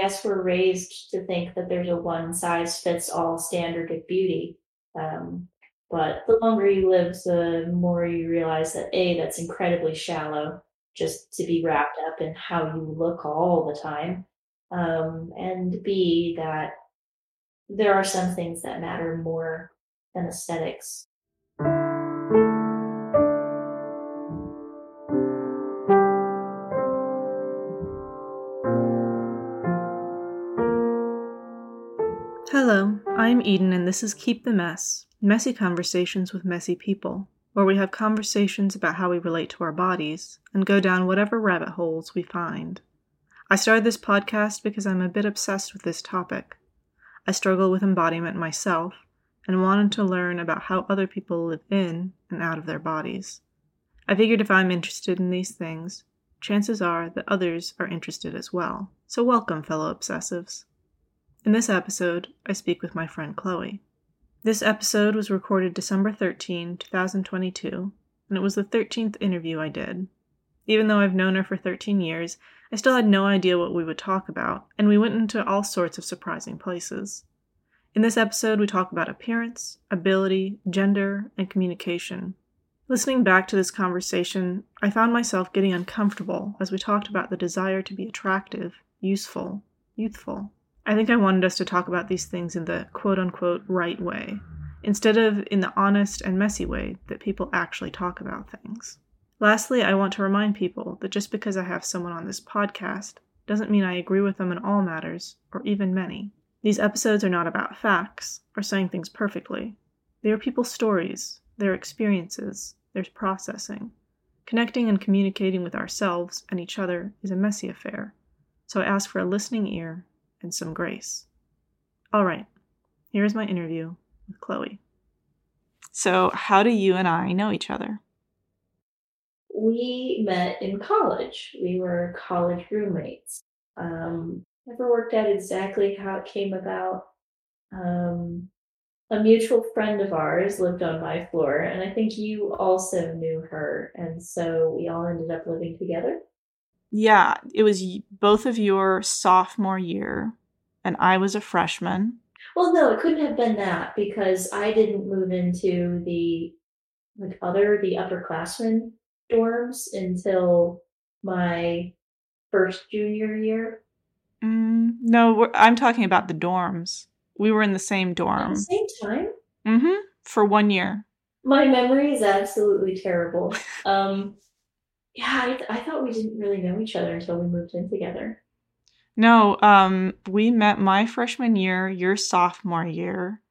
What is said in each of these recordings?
guess we're raised to think that there's a one size fits all standard of beauty. Um, but the longer you live, the more you realize that A, that's incredibly shallow just to be wrapped up in how you look all the time. Um, and B, that there are some things that matter more than aesthetics. I'm Eden, and this is Keep the Mess Messy Conversations with Messy People, where we have conversations about how we relate to our bodies and go down whatever rabbit holes we find. I started this podcast because I'm a bit obsessed with this topic. I struggle with embodiment myself and wanted to learn about how other people live in and out of their bodies. I figured if I'm interested in these things, chances are that others are interested as well. So, welcome, fellow obsessives. In this episode, I speak with my friend Chloe. This episode was recorded December 13, 2022, and it was the 13th interview I did. Even though I've known her for 13 years, I still had no idea what we would talk about, and we went into all sorts of surprising places. In this episode, we talk about appearance, ability, gender, and communication. Listening back to this conversation, I found myself getting uncomfortable as we talked about the desire to be attractive, useful, youthful. I think I wanted us to talk about these things in the quote unquote right way, instead of in the honest and messy way that people actually talk about things. Lastly, I want to remind people that just because I have someone on this podcast doesn't mean I agree with them in all matters, or even many. These episodes are not about facts or saying things perfectly. They are people's stories, their experiences, their processing. Connecting and communicating with ourselves and each other is a messy affair, so I ask for a listening ear and some grace. All right, here's my interview with Chloe. So, how do you and I know each other? We met in college. We were college roommates. Um, never worked out exactly how it came about. Um, a mutual friend of ours lived on my floor, and I think you also knew her. And so we all ended up living together. Yeah, it was both of your sophomore year, and I was a freshman. Well, no, it couldn't have been that because I didn't move into the like other the upperclassmen dorms until my first junior year. Mm, no, I'm talking about the dorms. We were in the same dorm. At the same time? Mm-hmm. For one year. My memory is absolutely terrible. um, yeah, I, I thought we didn't really know each other until we moved in together. No, um, we met my freshman year, your sophomore year,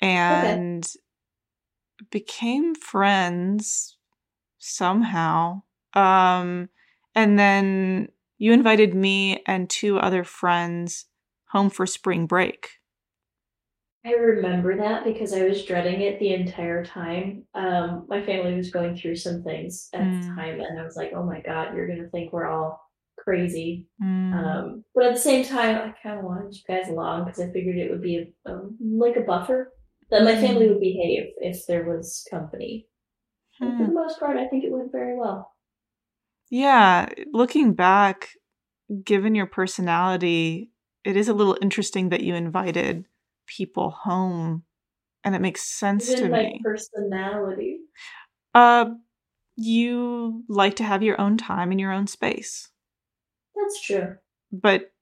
and okay. became friends somehow. Um, and then you invited me and two other friends home for spring break. I remember that because I was dreading it the entire time. Um, my family was going through some things at mm. the time, and I was like, "Oh my god, you're gonna think we're all crazy." Mm. Um, but at the same time, I kind of wanted you guys along because I figured it would be a, um, like a buffer that my family mm. would behave if there was company. Mm. for the most part, I think it went very well. Yeah, looking back, given your personality, it is a little interesting that you invited people home and it makes sense Even to my me. personality. Uh you like to have your own time and your own space. That's true. But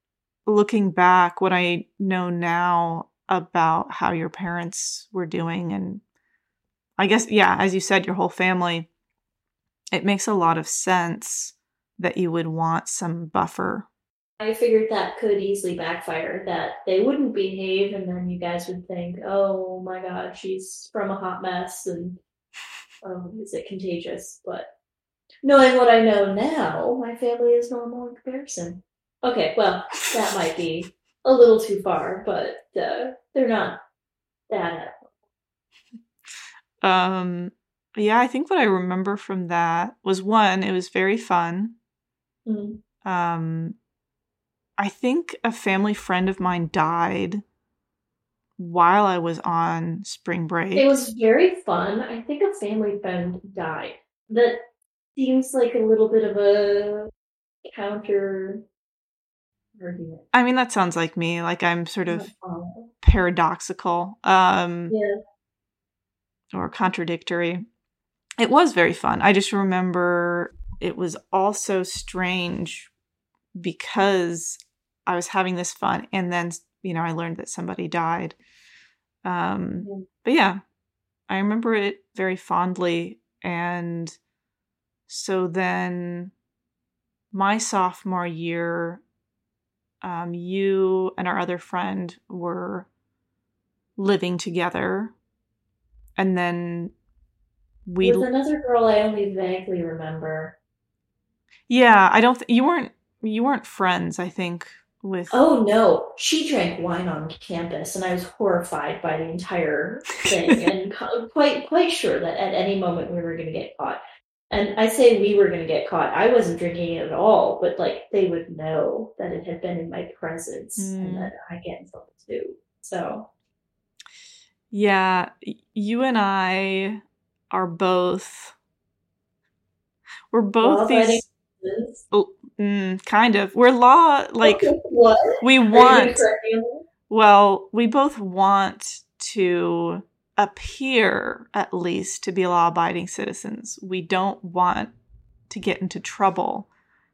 looking back, what I know now about how your parents were doing and I guess yeah, as you said your whole family it makes a lot of sense that you would want some buffer I figured that could easily backfire, that they wouldn't behave, and then you guys would think, oh my god, she's from a hot mess, and oh, is it contagious? But knowing what I know now, my family is normal in comparison. Okay, well, that might be a little too far, but uh, they're not that. Um, yeah, I think what I remember from that was one, it was very fun. Mm-hmm. Um, I think a family friend of mine died while I was on spring break. It was very fun. I think a family friend died. That seems like a little bit of a counter argument. I mean, that sounds like me. Like I'm sort of paradoxical. Um, yeah. Or contradictory. It was very fun. I just remember it was also strange because I was having this fun and then, you know, I learned that somebody died. Um, yeah. But yeah, I remember it very fondly. And so then my sophomore year, um, you and our other friend were living together. And then we. With another girl I only vaguely remember. Yeah, I don't. Th- you weren't. You weren't friends. I think with. Oh no, she drank wine on campus, and I was horrified by the entire thing, and quite quite sure that at any moment we were going to get caught. And I say we were going to get caught. I wasn't drinking it at all, but like they would know that it had been in my presence mm. and that I get in trouble too. So, yeah, you and I are both. We're both these. Mm, kind of. We're law like what? we want. Well, we both want to appear at least to be law abiding citizens. We don't want to get into trouble.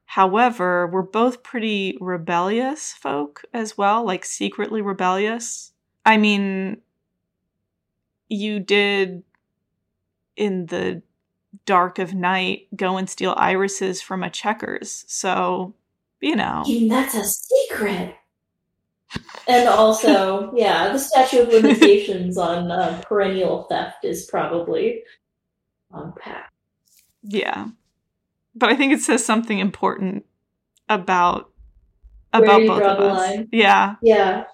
However, we're both pretty rebellious folk as well, like secretly rebellious. I mean, you did in the dark of night go and steal irises from a checkers. So, you know. That's a secret and also, yeah, the statute of limitations on uh, perennial theft is probably unpacked. Yeah, but I think it says something important about about both of us. Line? Yeah, yeah.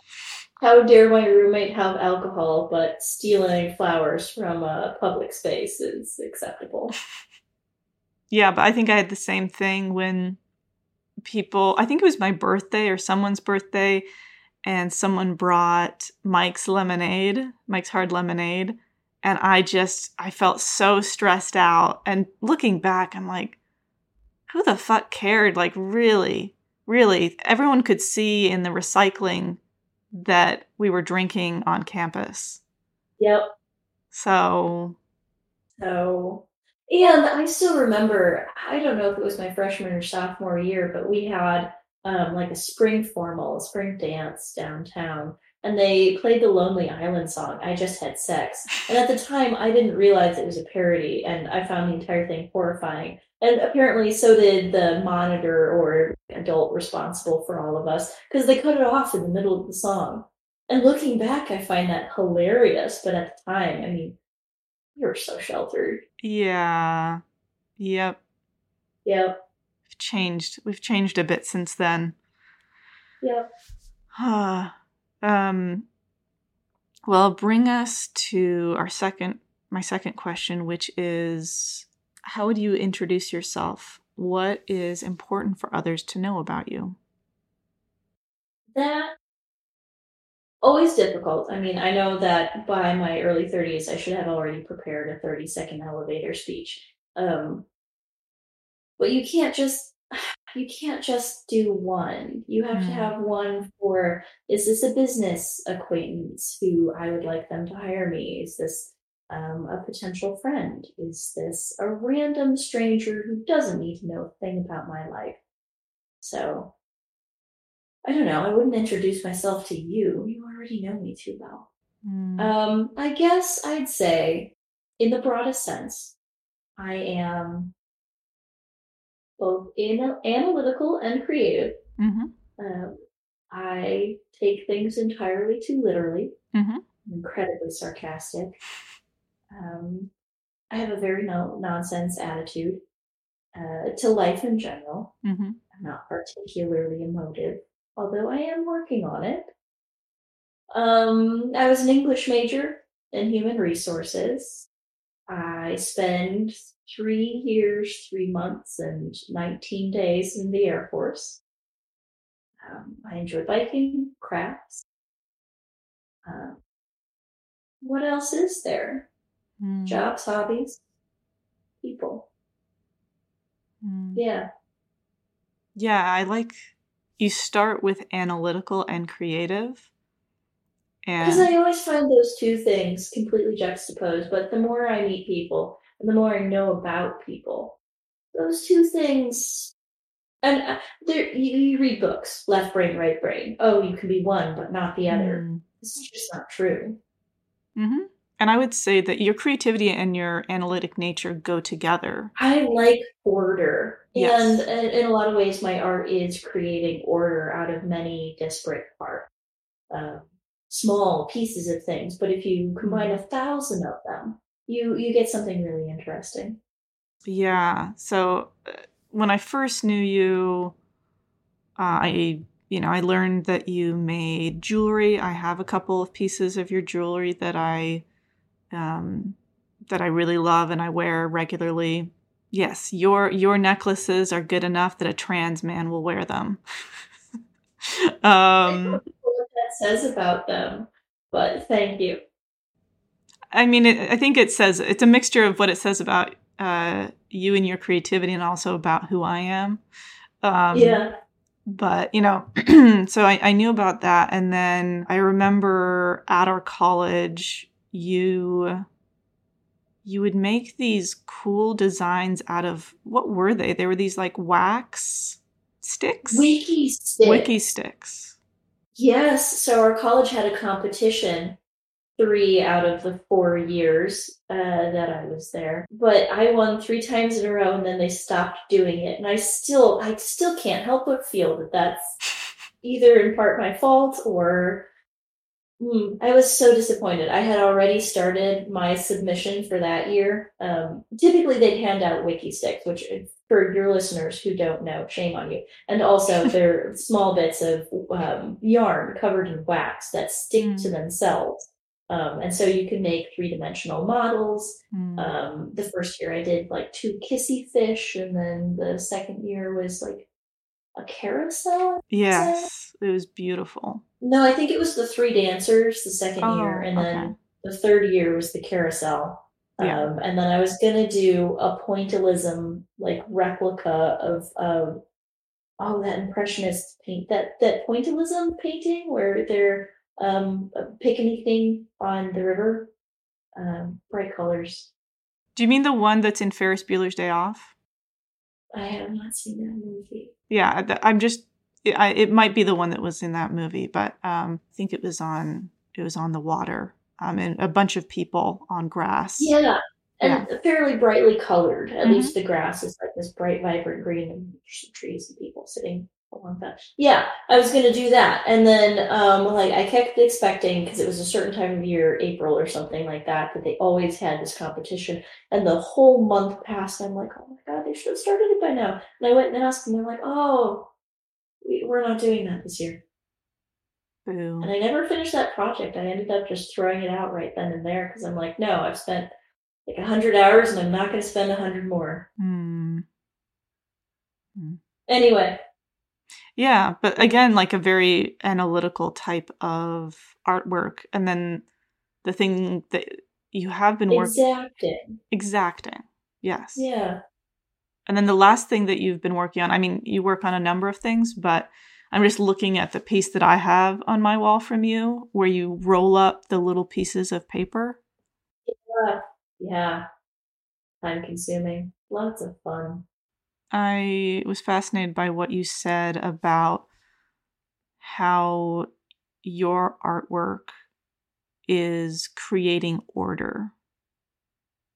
How dare my roommate have alcohol, but stealing flowers from a public space is acceptable? Yeah, but I think I had the same thing when people. I think it was my birthday or someone's birthday and someone brought Mike's lemonade, Mike's hard lemonade, and I just I felt so stressed out. And looking back, I'm like, who the fuck cared? Like really, really, everyone could see in the recycling that we were drinking on campus. Yep. So so and I still remember, I don't know if it was my freshman or sophomore year, but we had um, like a spring formal, a spring dance downtown, and they played the Lonely Island song, I Just Had Sex. And at the time, I didn't realize it was a parody, and I found the entire thing horrifying. And apparently, so did the monitor or adult responsible for all of us, because they cut it off in the middle of the song. And looking back, I find that hilarious. But at the time, I mean, you were so sheltered. Yeah. Yep. Yep We've changed. We've changed a bit since then. Yep. um, well, bring us to our second, my second question, which is how would you introduce yourself? What is important for others to know about you? That always difficult. I mean, I know that by my early 30s, I should have already prepared a 30 second elevator speech. Um, but you can't just you can't just do one. You have mm. to have one for is this a business acquaintance who I would like them to hire me? Is this um, a potential friend? Is this a random stranger who doesn't need to know a thing about my life? So I don't know. I wouldn't introduce myself to you. You already know me too well. Mm. Um, I guess I'd say, in the broadest sense, I am both analytical and creative. Mm-hmm. Um, I take things entirely too literally. Mm-hmm. I'm incredibly sarcastic. Um, I have a very no nonsense attitude uh, to life in general. Mm-hmm. I'm not particularly emotive, although I am working on it. Um, I was an English major in human resources. I spend three years, three months, and 19 days in the Air Force. Um, I enjoy biking, crafts. Um, what else is there? Mm. Jobs, hobbies, people. Mm. Yeah. Yeah, I like you start with analytical and creative. Because And I always find those two things completely juxtaposed, but the more I meet people and the more I know about people, those two things and uh, there you, you read books, left brain, right brain. Oh, you can be one but not the other. Mm. This is just not true. Mhm. And I would say that your creativity and your analytic nature go together. I like order. Yes. And in, a lot of ways, my art is creating order out of many disparate parts, um, small pieces of things. But if you combine a thousand of them, you you get something really interesting. Yeah. So uh, when I first knew you, uh, I you know I learned that you made jewelry. I have a couple of pieces of your jewelry that I um, that I really love and I wear regularly. Yes, your your necklaces are good enough that a trans man will wear them. I um, don't know what that says about them, but thank you. I mean, it, I think it says it's a mixture of what it says about uh, you and your creativity, and also about who I am. Um, yeah. but you know so I, I knew about that and then i remember at our college you you would make these cool designs out of what were they they were these like wax sticks Wikki Stix. Wikki Stix Yes. So our college had a competition three out of the four years uh, that I was there. But I won three times in a row, and then they stopped doing it. And I still, I still can't help but feel that that's either in part my fault or I was so disappointed. I had already started my submission for that year. Um, typically, they'd hand out Wikki Stix, which, for your listeners who don't know, shame on you. And also, they're small bits of um, yarn covered in wax that stick Mm. to themselves. Um, and so you can make three dimensional models. Hmm. Um, the first year I did like two kissy fish, and then the second year was like a carousel. yes it was beautiful No, I think it was the three dancers the second Oh, year, and then okay. the third year was the carousel. Yeah. Um, and then I was gonna do a pointillism like replica of um, oh that impressionist paint that that pointillism painting where they're um picnicking on the river, um, bright colors. do you mean the one that's in ferris bueller's day off I have not seen that movie. Yeah i'm just I, it might be the one that was in that movie but um i think it was on it was on the water um and a bunch of people on grass Yeah, and fairly brightly colored. At Mhm. least the grass is like this bright, vibrant green, and trees and people sitting along that. Yeah, I was gonna do that, and then um, like I kept expecting because it was a certain time of year, April or something like that, that they always had this competition, and the whole month passed. I'm like, oh my god, they should have started it by now. And I went and asked, and they're like, oh, we, we're not doing that this year. And I never finished that project. I ended up just throwing it out right then and there because I'm like, no, I've spent like a hundred hours and I'm not going to spend a hundred more. Hmm. Anyway, Yeah, but again, like a very analytical type of artwork. And then the thing that you have been working exacting. exacting. Yes. Yeah. And then the last thing that you've been working on, I mean, you work on a number of things, but I'm just looking at the piece that I have on my wall from you where you roll up the little pieces of paper. Yeah. Yeah. Time consuming. Lots of fun. I was fascinated by what you said about how your artwork is creating order.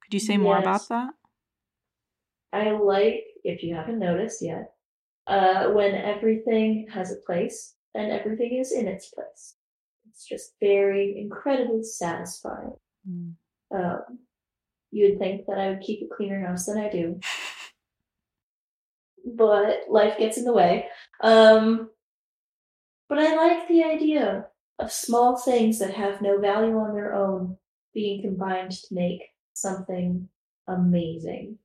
Could you say more about that? I like, if you haven't noticed yet, uh, when everything has a place and everything is in its place. It's just very incredibly satisfying. Mm. Um, you would think that I would keep a cleaner house than I do, but life gets in the way. Um, but I like the idea of small things that have no value on their own being combined to make something amazing.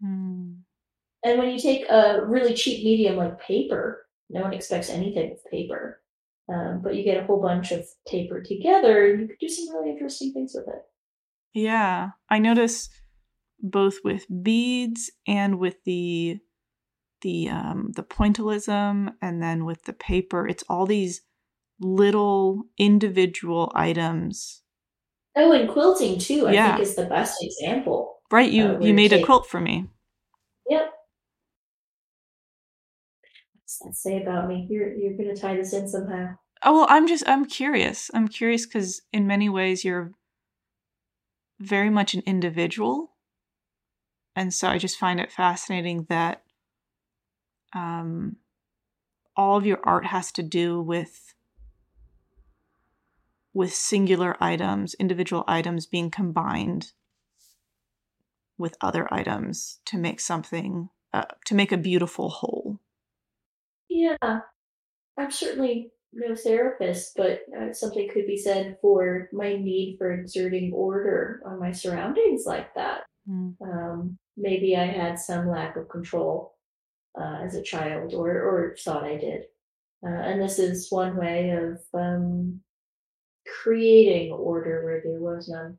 Hmm. And when you take a really cheap medium like paper, no one expects anything with paper. Um, but you get a whole bunch of paper together, and you could do some really interesting things with it. Yeah, I notice both with beads and with the the um, the pointillism and then with the paper it's all these little individual items. Oh and quilting too i Yeah. think is the best example right you you made a quilt for me. Yep. What's that say about me? You're you're gonna tie this in somehow. Oh well i'm just i'm curious. I'm curious because in many ways you're very much an individual. And so i just find it fascinating that um all of your art has to do with with singular items individual items being combined with other items to make something uh, to make a beautiful whole Yeah, I'm certainly no therapist, but uh, something could be said for my need for exerting order on my surroundings like that. Mm. Um, maybe I had some lack of control uh, as a child, or or thought I did, uh, and this is one way of um, creating order where there was none.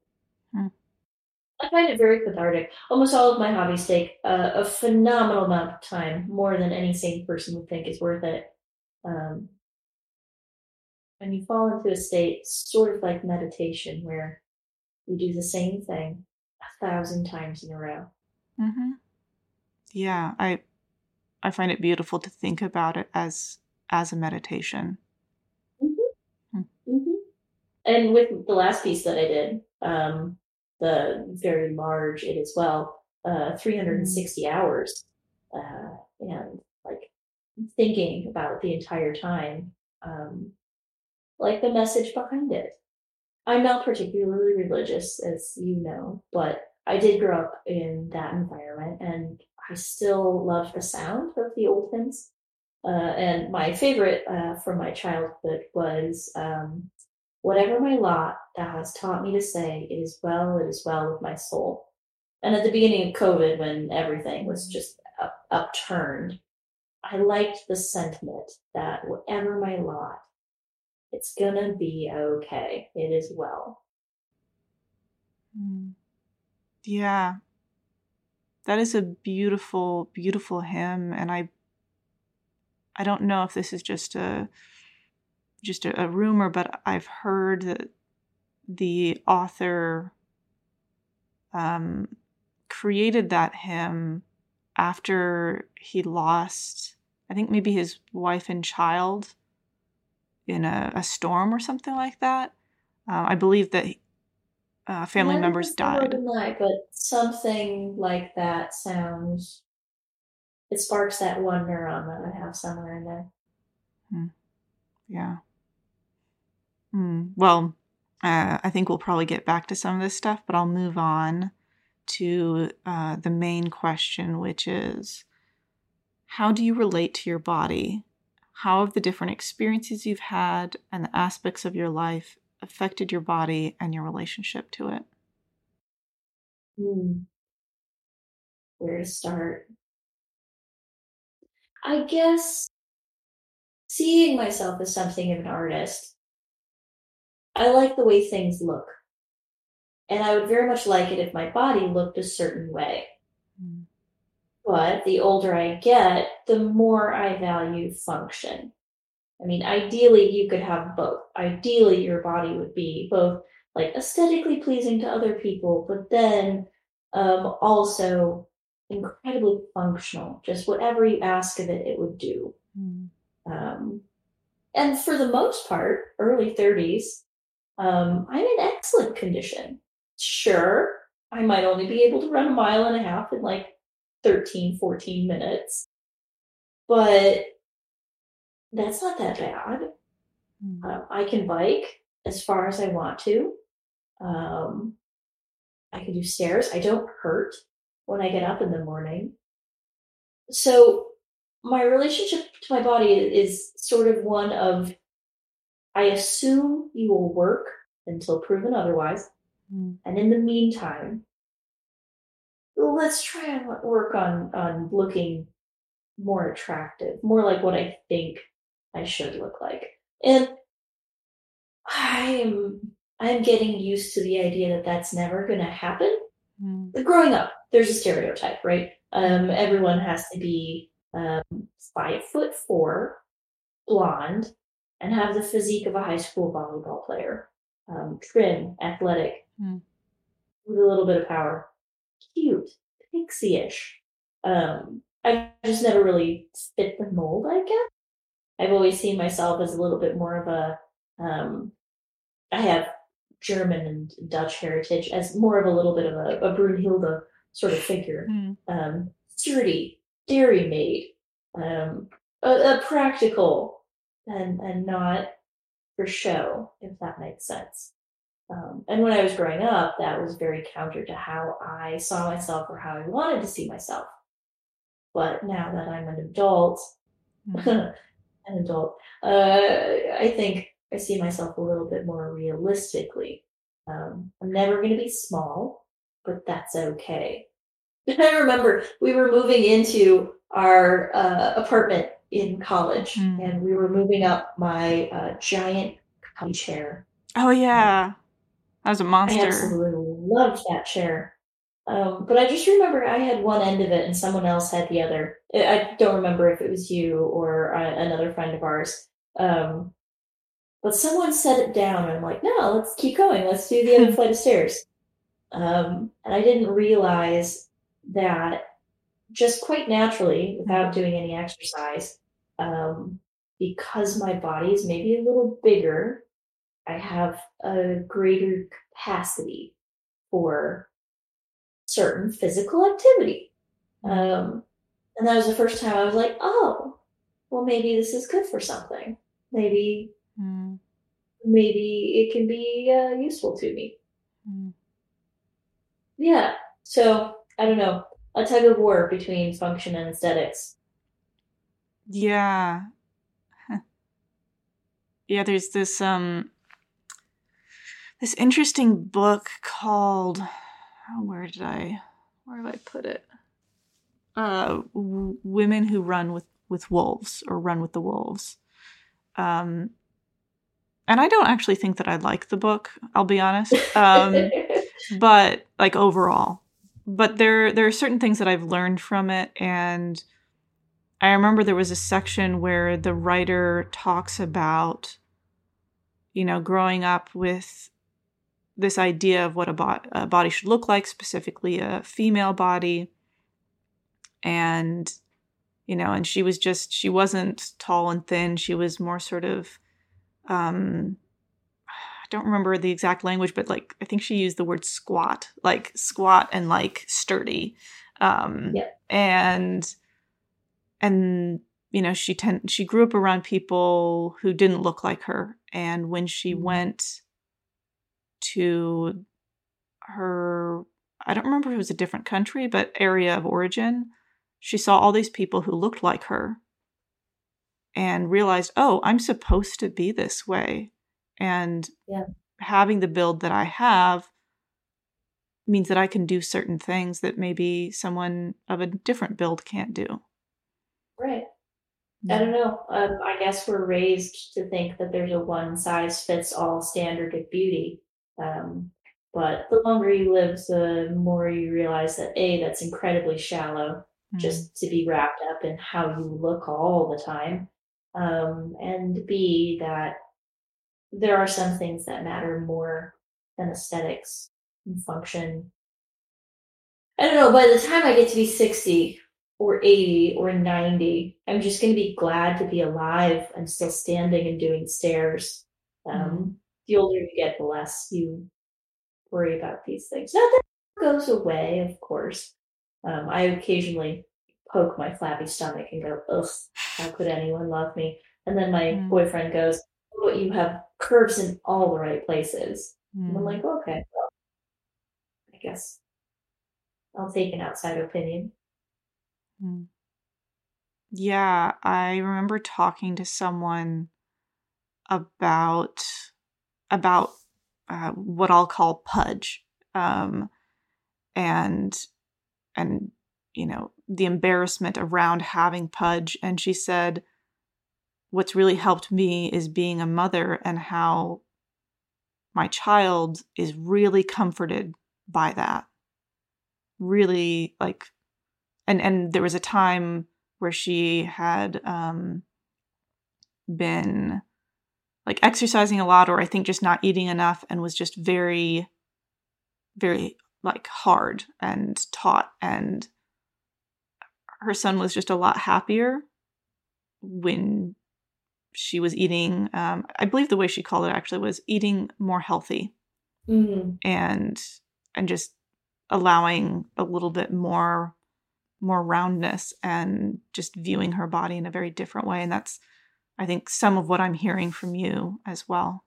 Hmm. I find it very cathartic. Almost all of my hobbies take uh, a phenomenal amount of time, more than any sane person would think is worth it. Um, and you fall into a state sort of like meditation where you do the same thing a thousand times in a row. Mm-hmm. Yeah, I I find it beautiful to think about it as as a meditation. hmm And with the last piece that I did, um, the very large it as well, uh, 360 hours, uh, and like thinking about the entire time, um, like the message behind it. I'm not particularly religious, as you know, but I did grow up in that environment, and I still love the sound of the old hymns. Uh, and my favorite uh, from my childhood was um, Whatever my lot, thou hast taught me to say, it is well, it is well with my soul. And at the beginning of COVID, when everything was just up, upturned, I liked the sentiment that whatever my lot, it's gonna be okay. It is well. Mm. Yeah. That is a beautiful, beautiful hymn and I I don't know if this is just a just a, a rumor, but I've heard that the author um, created that hymn after he lost, I think maybe his wife and child in a, a storm or something like that. Uh, I believe that uh, family members died. that, but something like that sounds. It sparks that one neuron that I have somewhere in there. Yeah. Hmm. Well, uh, I think we'll probably get back to some of this stuff, but I'll move on to uh, the main question, which is how do you relate to your body? How have the different experiences you've had and the aspects of your life affected your body and your relationship to it? Hmm. Where to start? I guess seeing myself as something of an artist, I like the way things look. And I would very much like it if my body looked a certain way. Mm. But the older I get, the more I value function. I mean, ideally, you could have both. Ideally, your body would be both like aesthetically pleasing to other people, but then um, also incredibly functional. Just whatever you ask of it, it would do. Mm. Um, and for the most part, early 30s, um, I'm in excellent condition. Sure, I might only be able to run a mile and a half in like 13, 14 minutes, but that's not that bad. Mm. Um, I can bike as far as I want to. Um, I can do stairs. I don't hurt when I get up in the morning. So my relationship to my body is sort of one of I assume you will work until proven otherwise. Mm. And in the meantime, let's try and work on, on looking more attractive, more like what I think I should look like. And I am I'm getting used to the idea that that's never going to happen. Mm. Growing up, there's a stereotype, right? Um, everyone has to be um, five foot four, blonde, and have the physique of a high school volleyball player. Um, trim, athletic, Hmm. with a little bit of power. Cute, pixie-ish. Um, I've just never really fit the mold, I guess. I've always seen myself as a little bit more of a, um, I have German and Dutch heritage as more of a little bit of a, a Brunhilde sort of figure. Hmm. Um, sturdy, dairy maid, um, a, a practical, and and not for show, if that makes sense. Um, and when I was growing up, that was very counter to how I saw myself or how I wanted to see myself. But now that I'm an adult, Hmm. an adult, uh, I think I see myself a little bit more realistically. Um, I'm never going to be small, but that's okay. I remember we were moving into our uh, apartment in college, Mm. and we were moving up my uh, giant chair. Oh yeah, that was a monster. I absolutely loved that chair. Um, but I just remember I had one end of it and someone else had the other. I don't remember if it was you or uh, another friend of ours. Um, but someone set it down and I'm like, no, let's keep going. Let's do the other flight of stairs. Um, and I didn't realize that just quite naturally, without doing any exercise, um, because my body is maybe a little bigger, I have a greater capacity for certain physical activity. Um, and that was the first time I was like, oh, well, maybe this is good for something. Maybe, Hmm. maybe it can be uh, useful to me. Hmm. Yeah. So I don't know, a tug of war between function and aesthetics. Yeah. Huh. Yeah, there's this um this interesting book called oh, where did I where have I put it? Uh w- women who run with with wolves or run with the wolves. Um and I don't actually think that I like the book, I'll be honest. Um but like overall but there there are certain things that i've learned from it and i remember there was a section where the writer talks about you know growing up with this idea of what a, bo- a body should look like specifically a female body and you know and she was just she wasn't tall and thin she was more sort of um I don't remember the exact language, but like I think she used the word squat, like squat and like sturdy. Um Yep. and and you know, she tend she grew up around people who didn't look like her. And when she Mhm. went to her I don't remember if it was a different country, but area of origin, she saw all these people who looked like her and realized, oh, I'm supposed to be this way. And Yeah. having the build that I have means that I can do certain things that maybe someone of a different build can't do. Right. I don't know. Um, I guess we're raised to think that there's a one size fits all standard of beauty. Um, but the longer you live, the more you realize that A, that's incredibly shallow, Mm. just to be wrapped up in how you look all the time. Um, and B, that there are some things that matter more than aesthetics and function. I don't know, by the time I get to be 60 or 80 or 90, I'm just going to be glad to be alive and still standing and doing stairs. Um, The older you get, the less you worry about these things. Not that it goes away, of course. Um, I occasionally poke my flabby stomach and go, ugh, how could anyone love me? And then my Mm. boyfriend goes, "Oh, but you have curves in all the right places. And I'm Mm. like, okay, well, I guess I'll take an outside opinion. Mm. Yeah, I remember talking to someone about about uh, what I'll call pudge, um, and and you know the embarrassment around having pudge. And she said, "What's really helped me is being a mother and how my child is really comforted by that. Really like." and and there was a time where she had um, been like exercising a lot, or I think just not eating enough, and was just very, very like hard and taut. And her son was just a lot happier when she was eating. Um, I believe the way she called it actually was eating more healthy, mm-hmm. and and just allowing a little bit more more roundness and just viewing her body in a very different way and that's i think some of what i'm hearing from you as well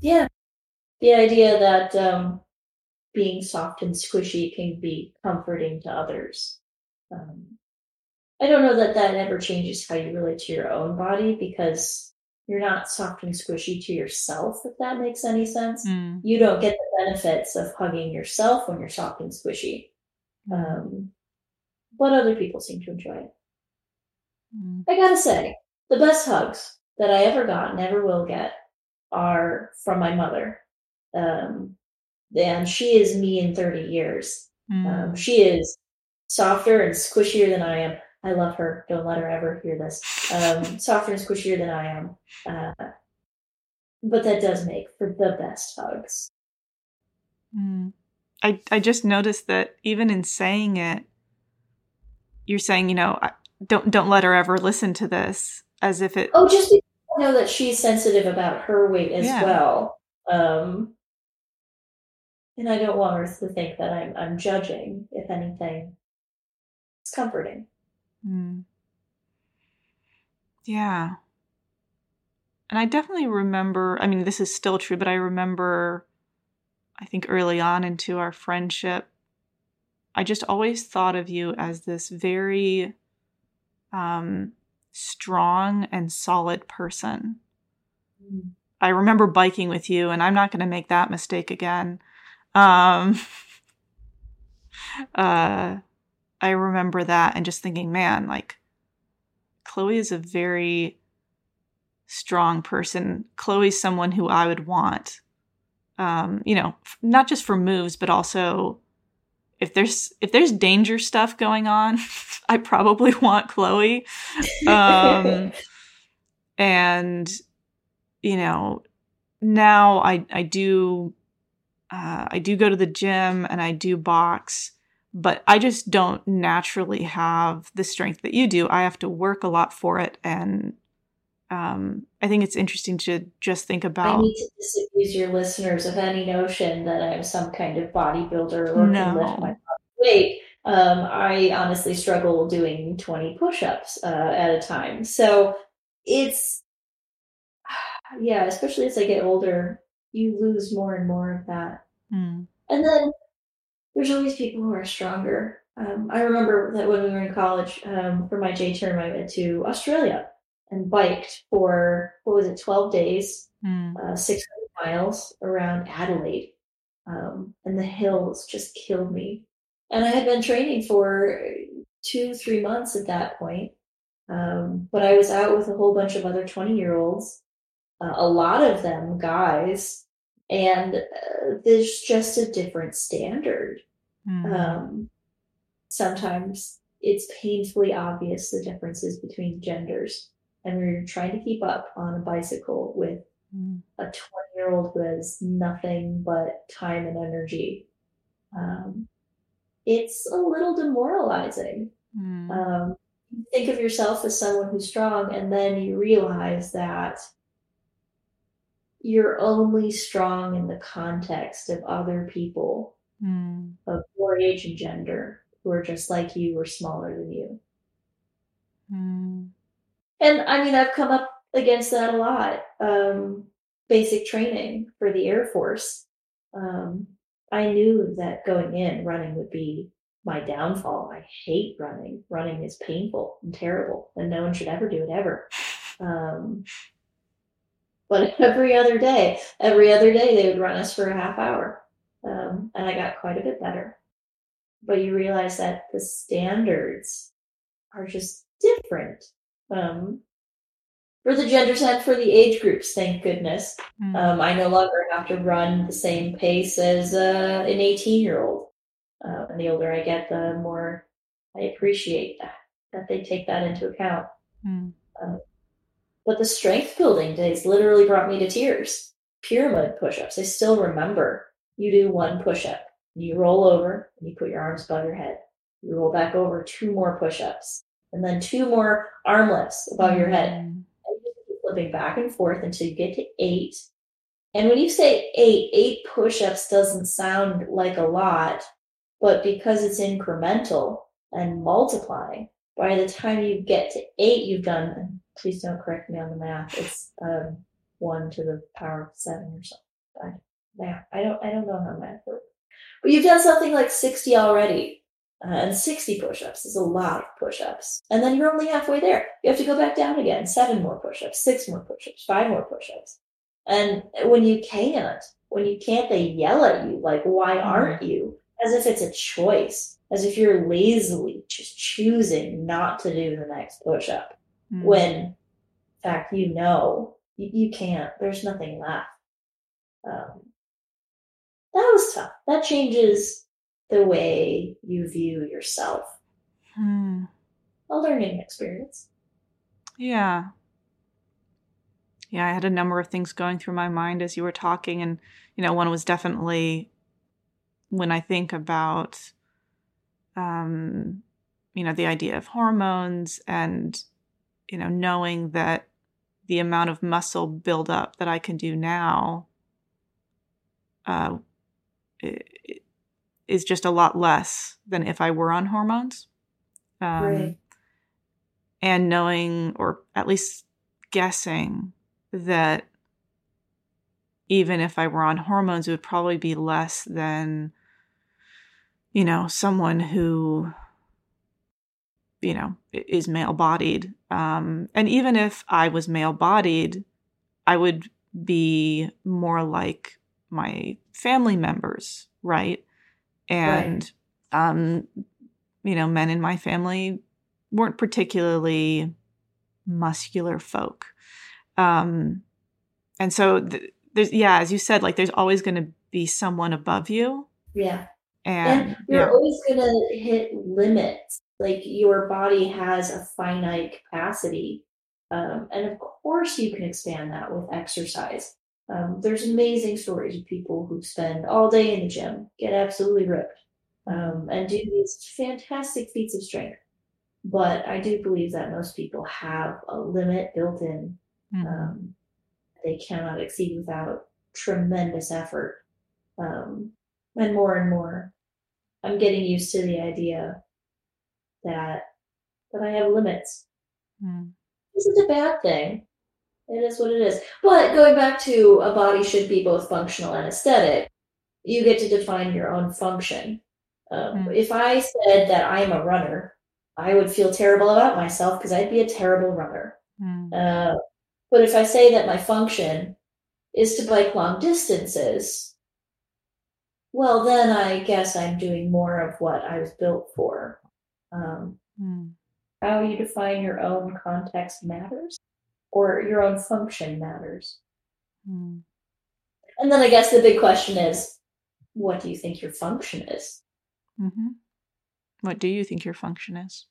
yeah the idea that um, being soft and squishy can be comforting to others um, i don't know that that ever changes how you relate to your own body because you're not soft and squishy to yourself if that makes any sense mm. you don't get the benefits of hugging yourself when you're soft and squishy mm. um, but other people seem to enjoy it. Mm. I gotta say, the best hugs that I ever got and ever will get are from my mother. Um, and she is me in 30 years. Mm. Um, she is softer and squishier than I am. I love her. Don't let her ever hear this. Um, softer and squishier than I am. Uh, but that does make for the best hugs. Mm. I, I just noticed that even in saying it, you're saying, you know, don't don't let her ever listen to this, as if it. Oh, just know that she's sensitive about her weight as yeah. well. Um, and I don't want her to think that I'm I'm judging. If anything, it's comforting. Mm. Yeah. And I definitely remember, I mean, this is still true, but I remember, I think early on into our friendship, I just always thought of you as this very um, strong and solid person. Mm. I remember biking with you, and I'm not going to make that mistake again. Um, uh, I remember that and just thinking, man, like, Chloe is a very strong person. Chloe's someone who I would want, um, you know, not just for moves, but also if there's if there's danger stuff going on, I probably want Chloe. Um, and you know, now I I do uh, I do go to the gym and I do box, but I just don't naturally have the strength that you do. I have to work a lot for it, and um, I think it's interesting to just think about. I need to disabuse your listeners of any notion that I'm some kind of bodybuilder or no. can lift my weight. Um, I honestly struggle doing 20 push-ups uh, at a time. So it's yeah, especially as I get older, you lose more and more of that. Mm. And then there's always people who are stronger. Um, I remember that when we were in college um, for my J term, I went to Australia and biked for what was it, twelve days, mm. uh, six hundred miles around Adelaide, um, and the hills just killed me. And I had been training for two, three months at that point. Um, but I was out with a whole bunch of other twenty year olds, uh, a lot of them guys, and uh, there's just a different standard. Mm. sometimes it's painfully obvious the differences between genders and we are trying to keep up on a bicycle with mm. a 20 year old who has nothing but time and energy, um, it's a little demoralizing. Mm. Um, think of yourself as someone who's strong, and then you realize that you're only strong in the context of other people mm. of your age and gender who are just like you or smaller than you. Mm. And I mean, I've come up against that a lot. Um, basic training for the Air Force. Um, I knew that going in, running would be my downfall. I hate running. Running is painful and terrible, and no one should ever do it ever. Um, but every other day, every other day, they would run us for a half hour. Um, and I got quite a bit better. But you realize that the standards are just different um, for the genders and for the age groups, thank goodness. Mm. Um, I no longer have to run the same pace as uh, an 18 year old. Uh, and the older I get, the more I appreciate that. that they take that into account. Mm. Um, but the strength building days literally brought me to tears. Pyramid push ups. I still remember you do one push up, you roll over, and you put your arms above your head. You roll back over, two more push ups, and then two more arm lifts above your head. Mm. And you keep flipping back and forth until you get to eight. And when you say eight, eight push ups doesn't sound like a lot, but because it's incremental and multiplying, by the time you get to eight, you've done, please don't correct me on the math, it's um, one to the power of seven or something. Yeah, I don't, I don't know how math works. But you've done something like 60 already. Uh, and 60 push-ups is a lot of push-ups. And then you're only halfway there. You have to go back down again. Seven more push-ups, six more push-ups, five more push-ups. And when you can't, when you can't, they yell at you like, why aren't you? As if it's a choice, as if you're lazily just choosing not to do the next push-up. Mm. When, in fact, you know you, you can't. There's nothing left. Um, that was tough. That changes the way you view yourself. Hmm. A learning experience. Yeah. Yeah, I had a number of things going through my mind as you were talking. And, you know, one was definitely when I think about, um, you know, the idea of hormones and, you know, knowing that the amount of muscle buildup that I can do now uh, is just a lot less than if I were on hormones. Um, Right. And knowing, or at least guessing, that even if I were on hormones, it would probably be less than, you know, someone who, you know, is male bodied. Um, and even if I was male bodied, I would be more like my family members, right? And, um, you know, men in my family weren't particularly muscular folk. Um, and so th- there's, yeah, as you said, like there's always going to be someone above you. Yeah. And, And you're yeah. always going to hit limits. Like your body has a finite capacity. Um, and of course, you can expand that with exercise. Um, there's amazing stories of people who spend all day in the gym, get absolutely ripped, um, and do these fantastic feats of strength. But I do believe that most people have a limit built in Mhm. um, they cannot exceed without tremendous effort. Um, and more and more, I'm getting used to the idea that that I have limits. Mm. Isn't a bad thing. It is what it is. But going back to a body should be both functional and aesthetic, you get to define your own function. Um, Mm. If I said that I'm a runner, I would feel terrible about myself because I'd be a terrible runner. Mm. Uh, but if I say that my function is to bike long distances, well, then I guess I'm doing more of what I was built for. Um, Mm. how you define your own context matters, or your own function matters. Mm. And then I guess the big question is what do you think your function is? hmm What do you think your function is?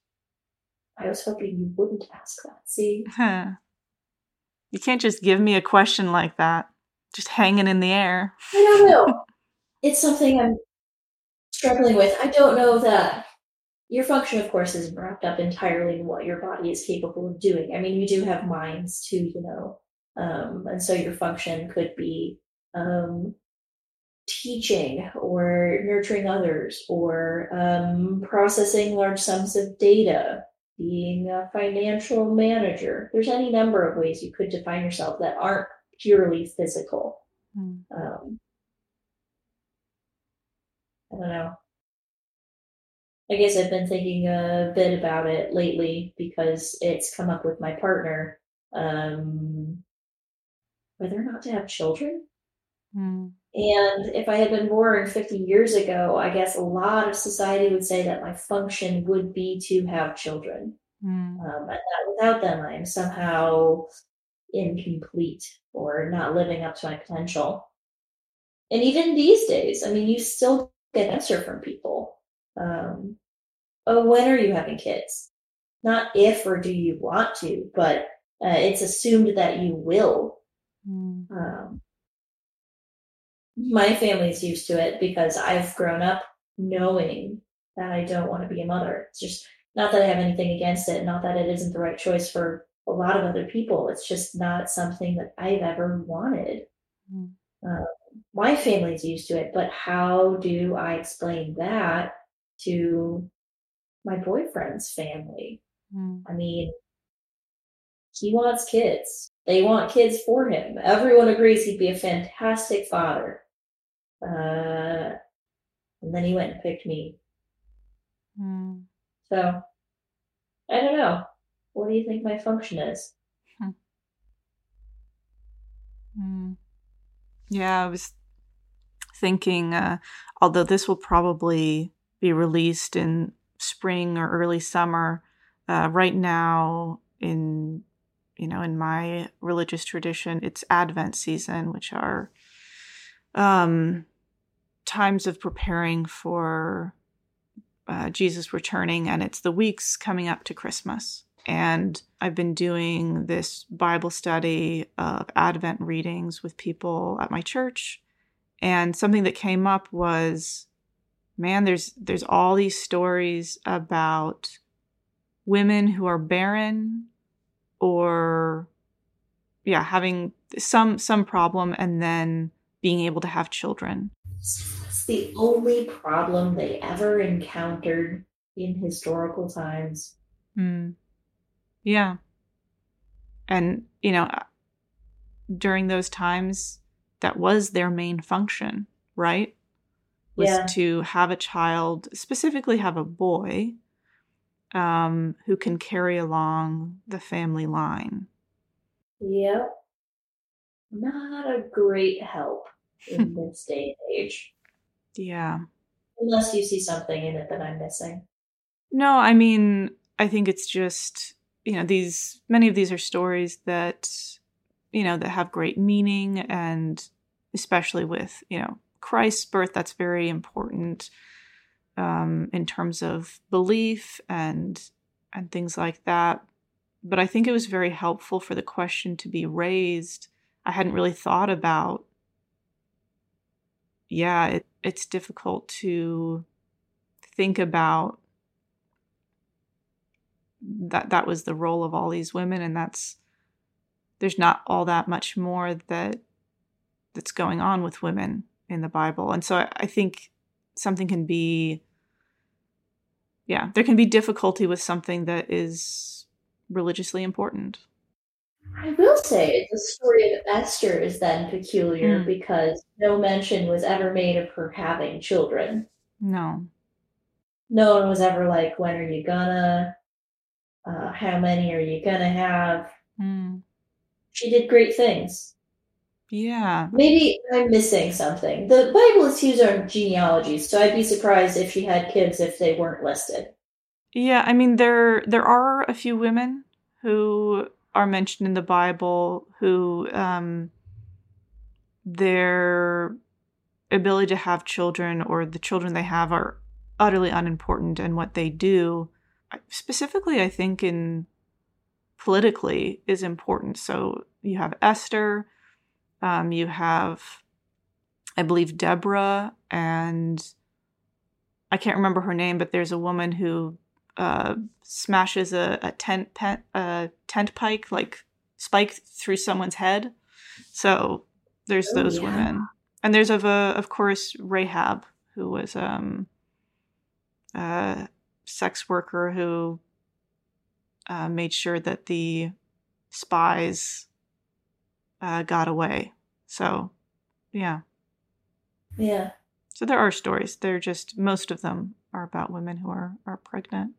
I was hoping you wouldn't ask that. See, Huh. You can't just give me a question like that, just hanging in the air. I don't know. it's something I'm struggling with. I don't know that your function, of course, is wrapped up entirely in what your body is capable of doing. I mean, you do have minds too, you know, um, and so your function could be um, teaching or nurturing others or um, processing large sums of data, being a financial manager. There's any number of ways you could define yourself that aren't purely physical. Mm. Um, I don't know. I guess I've been thinking a bit about it lately because it's come up with my partner. Um, whether or not to have children. Mm. And if I had been born 50 years ago, I guess a lot of society would say that my function would be to have children. Mm. Um, and that without them, I am somehow incomplete or not living up to my potential. And even these days, I mean, you still get an answer from people. Um, oh, when are you having kids? not if or do you want to, but uh, it's assumed that you will. Mm. Um, my family's used to it because I've grown up knowing that I don't want to be a mother. It's just not that I have anything against it, not that it isn't the right choice for a lot of other people. It's just not something that I've ever wanted. Mm. Uh, my family's used to it, but how do I explain that to my boyfriend's family? Mm. I mean, he wants kids. They want kids for him. Everyone agrees he'd be a fantastic father. Uh, and then he went and picked me. Mm. So, I don't know. What do you think my function is? Hmm. Mm. Yeah, I was thinking, uh, although this will probably be released in spring or early summer, uh, right now in you know in my religious tradition, it's Advent season, which are um, times of preparing for uh, Jesus returning, and it's the weeks coming up to Christmas. And I've been doing this Bible study of Advent readings with people at my church. And something that came up was man, there's there's all these stories about women who are barren or yeah, having some some problem and then being able to have children. It's the only problem they ever encountered in historical times. Mm. Yeah. And, you know, uh, during those times, that was their main function, right? Was yeah. to have a child, specifically have a boy, um, who can carry along the family line. Yep. Not a great help in this day and age. Yeah. Unless you see something in it that I'm missing. No, I mean, I think it's just you know these many of these are stories that you know that have great meaning and especially with you know christ's birth that's very important um, in terms of belief and and things like that. But i think it was very helpful for the question to be raised. I hadn't really thought about yeah it, it's difficult to think about that that was the role of all these women and that's there's not all that much more that that's going on with women in the bible and so I, I think something can be yeah there can be difficulty with something that is religiously important I will say the story of Esther is then peculiar mm. because no mention was ever made of her having children. No. No one was ever like, when are you gonna? uh, how many are you gonna have? Mm. She did great things. Yeah. Maybe I'm missing something. The Bible is used on genealogies, so I'd be surprised if she had kids if they weren't listed. Yeah, I mean there there are a few women who are mentioned in the Bible who um their ability to have children or the children they have are utterly unimportant and what they do specifically, I think in politically is important. So you have Esther, um, you have, I believe, Deborah, and I can't remember her name, but there's a woman who uh, smashes a, a tent pen, a tent pike like spike through someone's head. So there's oh, those yeah. women, and there's of a, of course Rahab, who was um, uh, sex worker who uh, made sure that the spies uh, got away. So, yeah. Yeah. So there are stories. They're just most of them are about women who are are pregnant.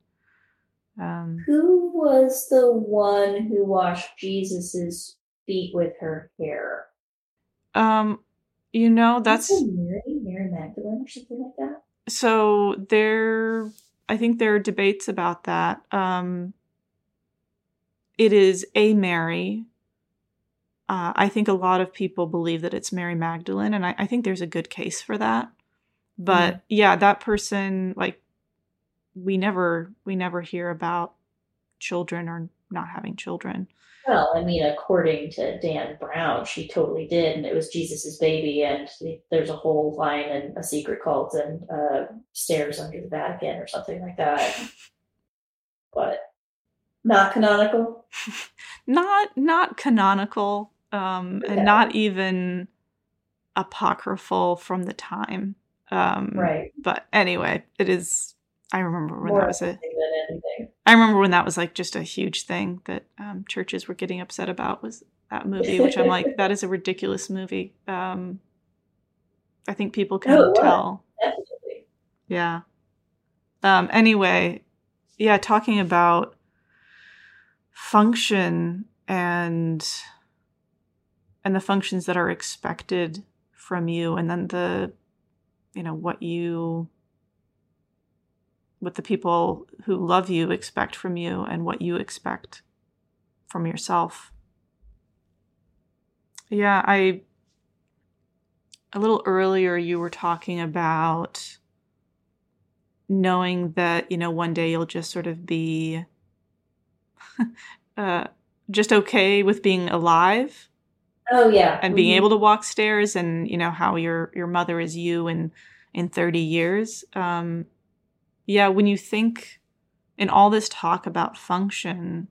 Um, who was the one who washed Jesus's feet with her hair? Um, you know that's Mary, Mary Magdalene or something like that. So there I think there are debates about that. Um, it is a Mary. Uh, I think a lot of people believe that it's Mary Magdalene, and I, I think there's a good case for that. But mm. yeah, that person, like, we never we never hear about children or not having children. Well, I mean, according to Dan Brown, she totally did, and it was Jesus's baby, and there's a whole line and a secret cult and uh, stairs under the Vatican or something like that. but not canonical. not not canonical, um, okay. and not even apocryphal from the time. Um, right. But anyway, it is. I remember when More that was a. I remember when that was like just a huge thing that um, churches were getting upset about was that movie, which I'm like, that is a ridiculous movie. Um, I think people can oh, tell. Definitely. Yeah. Um, anyway, yeah, talking about function and and the functions that are expected from you, and then the you know what you what the people who love you expect from you and what you expect from yourself. Yeah, I a little earlier you were talking about knowing that, you know, one day you'll just sort of be uh just okay with being alive. Oh yeah. And being mm-hmm. able to walk stairs and, you know, how your your mother is you in in 30 years. Um yeah, when you think in all this talk about function,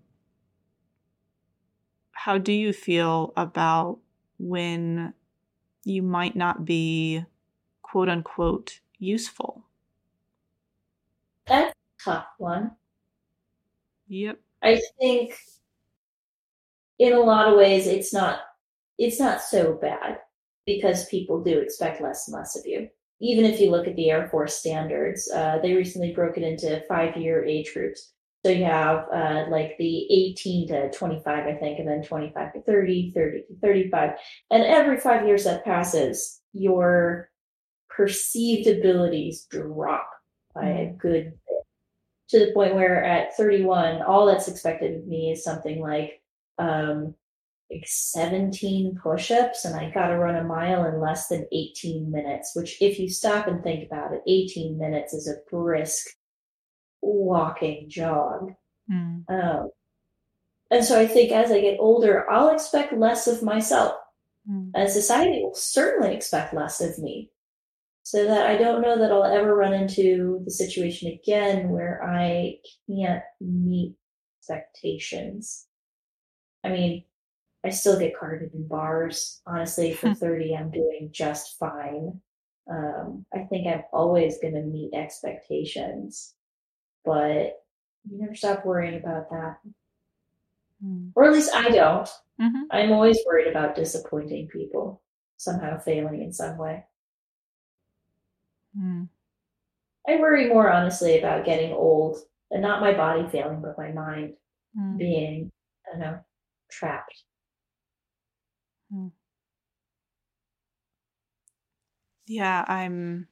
how do you feel about when you might not be quote unquote useful? That's a tough one. Yep. I think in a lot of ways it's not it's not so bad because people do expect less and less of you even if you look at the Air Force standards, uh, they recently broke it into five year age groups. So you have uh, like the 18 to 25, I think, and then 25 to 30, 30 to 35. And every five years that passes, your perceived abilities drop by a mm. good bit to the point where at 31, all that's expected of me is something like um, like 17 push-ups and I got to run a mile in less than 18 minutes, which if you stop and think about it, 18 minutes is a brisk walking jog. Mm. Um, and so I think as I get older, I'll expect less of myself. Mm. And society will certainly expect less of me. So that I don't know that I'll ever run into the situation again where I can't meet expectations. I mean, I still get carded in bars. Honestly, for hmm. 30, I'm doing just fine. Um, I think I'm always going to meet expectations, but you never stop worrying about that. Mm. Or at least I don't. Mm-hmm. I'm always worried about disappointing people, somehow failing in some way. Mm. I worry more honestly about getting old and not my body failing, but my mind mm. being, I don't know, trapped. Hmm. Yeah, I'm.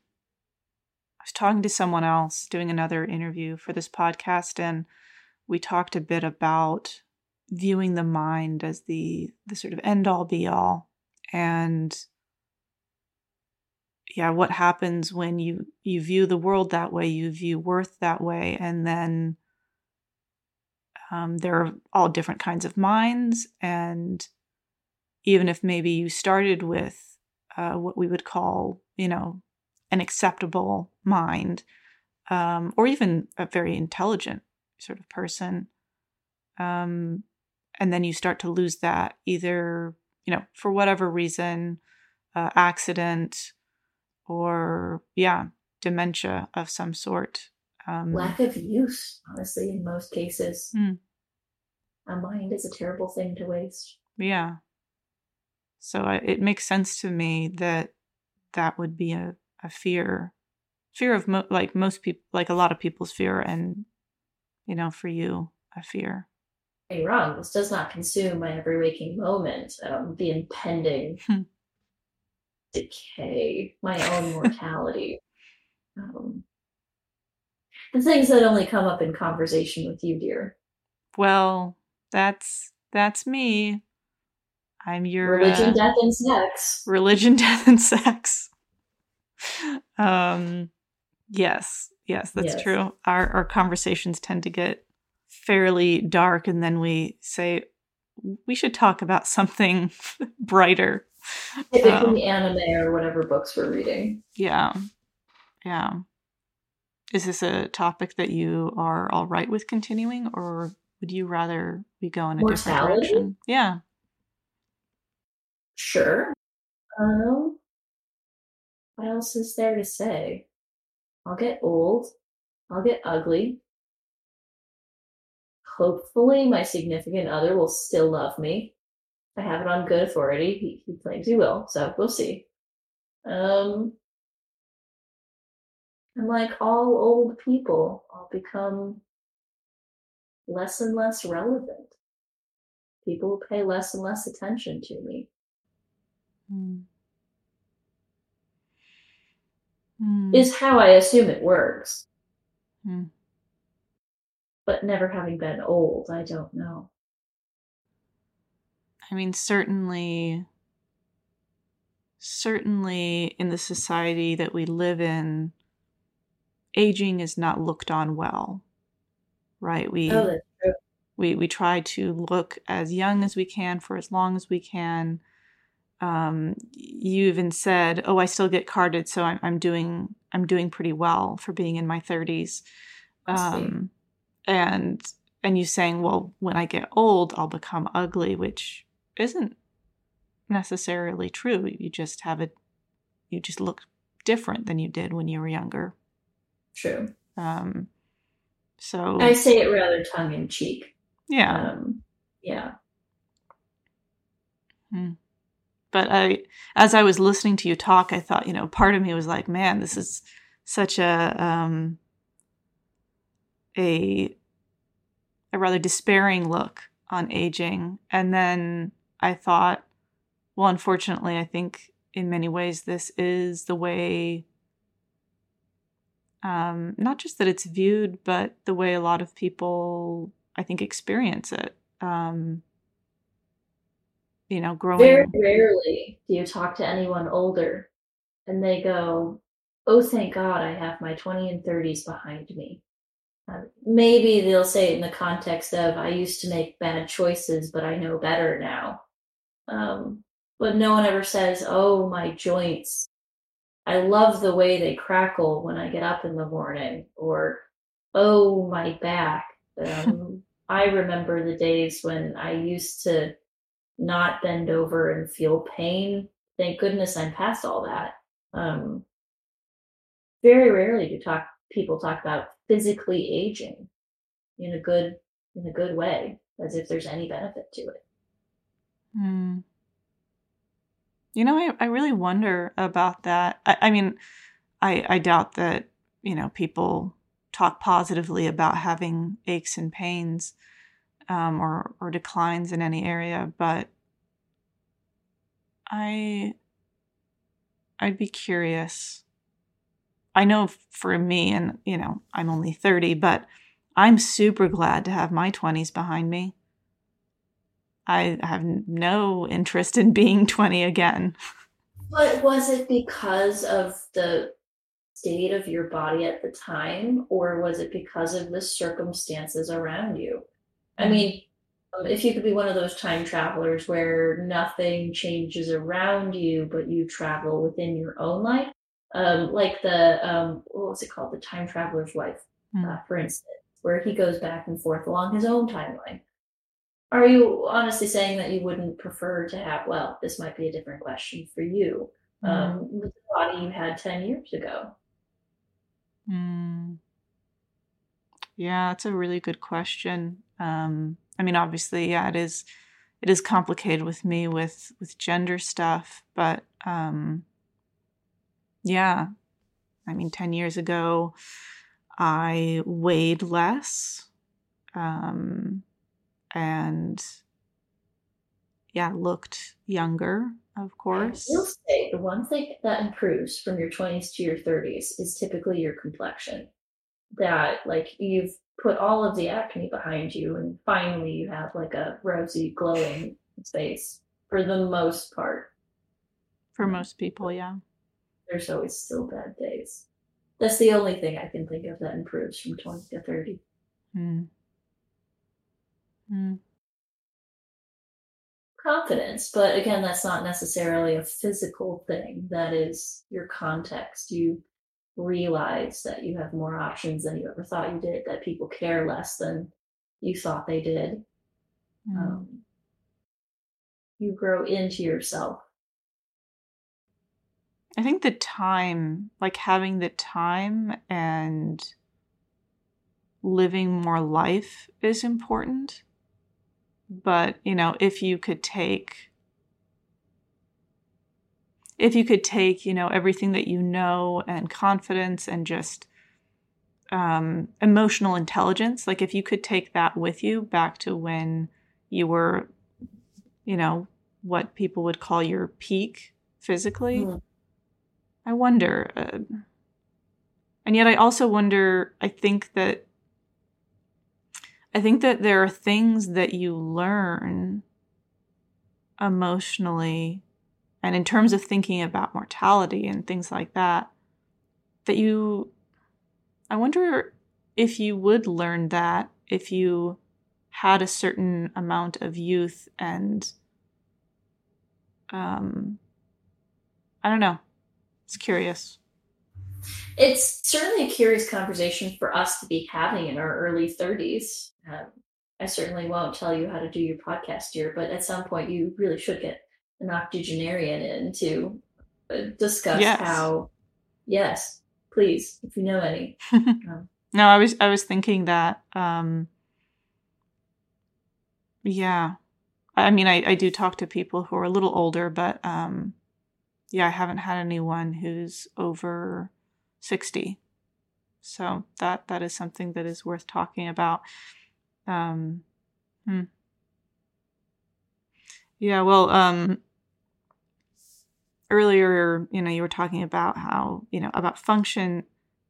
I was talking to someone else doing another interview for this podcast, and we talked a bit about viewing the mind as the the sort of end all be all, and yeah, what happens when you you view the world that way, you view worth that way, and then um, there are all different kinds of minds, and even if maybe you started with uh, what we would call, you know, an acceptable mind, um, or even a very intelligent sort of person. Um, and then you start to lose that either, you know, for whatever reason, uh, accident, or yeah, dementia of some sort. Um, Lack of use, honestly, in most cases. Mm. A mind is a terrible thing to waste. Yeah. So it makes sense to me that that would be a, a fear, fear of mo- like most people, like a lot of people's fear, and you know, for you, a fear. Hey, wrong. This does not consume my every waking moment. Um, the impending hmm. decay, my own mortality. um, the things that only come up in conversation with you, dear. Well, that's that's me. I'm your religion, uh, death, and sex. Religion, death, and sex. um, yes, yes, that's yes. true. Our our conversations tend to get fairly dark and then we say we should talk about something brighter. Typically um, anime or whatever books we're reading. Yeah. Yeah. Is this a topic that you are all right with continuing or would you rather we go in a Mortality? different direction? Yeah. Sure. Um what else is there to say? I'll get old. I'll get ugly. Hopefully, my significant other will still love me. I have it on good authority. He, he claims he will, so we'll see. Um, and like all old people, I'll become less and less relevant. People will pay less and less attention to me. Mm. Mm. Is how I assume it works. Mm but never having been old, I don't know. I mean, certainly, certainly in the society that we live in, aging is not looked on well, right? We, oh, we, we try to look as young as we can for as long as we can. Um, you even said, "Oh, I still get carded, so I'm, I'm doing I'm doing pretty well for being in my 30s." Um, and and you saying, well, when I get old, I'll become ugly, which isn't necessarily true. You just have it, you just look different than you did when you were younger. True. Um, so I say it rather tongue in cheek. Yeah. Um, yeah. Hmm. But I, as I was listening to you talk, I thought, you know, part of me was like, man, this is such a, um, a a rather despairing look on aging. And then I thought, well, unfortunately, I think in many ways this is the way, um, not just that it's viewed, but the way a lot of people, I think, experience it. Um, you know, growing. Very rarely do you talk to anyone older and they go, Oh, thank God I have my 20 and 30s behind me. Uh, maybe they'll say it in the context of I used to make bad choices, but I know better now. Um, but no one ever says, "Oh, my joints. I love the way they crackle when I get up in the morning," or "Oh, my back." Um, I remember the days when I used to not bend over and feel pain. Thank goodness I'm past all that. Um, very rarely do talk people talk about physically aging in a good in a good way, as if there's any benefit to it. Hmm. You know, I, I really wonder about that. I, I mean, I, I doubt that, you know, people talk positively about having aches and pains um, or, or declines in any area, but I I'd be curious I know for me, and you know, I'm only 30, but I'm super glad to have my 20s behind me. I have no interest in being 20 again. But was it because of the state of your body at the time, or was it because of the circumstances around you? I mean, um, if you could be one of those time travelers where nothing changes around you, but you travel within your own life, um, like the um, what was it called, the Time Traveler's Wife, mm. uh, for instance, where he goes back and forth along his own timeline. Are you honestly saying that you wouldn't prefer to have? Well, this might be a different question for you. Mm. Um, with the body you had ten years ago. Mm. Yeah, that's a really good question. Um, I mean, obviously, yeah, it is. It is complicated with me with with gender stuff, but um, yeah. I mean, 10 years ago, I weighed less. Um, and yeah, looked younger, of course. I will say the one thing that improves from your 20s to your 30s is typically your complexion. That, like, you've put all of the acne behind you, and finally you have like a rosy, glowing face for the most part. For most people, yeah there's always still bad days. That's the only thing I can think of that improves from 20 to 30. Hmm. mm. confidence. But again, that's not necessarily a physical thing. That is your context. You realize that you have more options than you ever thought you did, that people care less than you thought they did. Mm. Um, you grow into yourself. I think the time, like having the time and living more life is important. But, you know, if you could take if you could take, you know, everything that you know and confidence and just um, emotional intelligence, like if you could take that with you back to when you were, you know, what people would call your peak physically, mm. I wonder. Uh, and yet I also wonder, I think that I think that there are things that you learn emotionally and in terms of thinking about mortality and things like that, that you, I wonder if you would learn that if you had a certain amount of youth and, um, I don't know. It's curious. It's certainly a curious conversation for us to be having in our early 30s. Um, I certainly won't tell you how to do your podcast here, but at some point you really should get an octogenarian in to uh, discuss yes. how. Yes, please, if you know any. um, no, I was I was thinking that. Um, yeah, I mean, I, I do talk to people who are a little older, but um, yeah, I haven't had anyone who's over 60. So that that is something that is worth talking about. Um, hmm. Yeah, well, um, earlier, you know, you were talking about how, you know, about function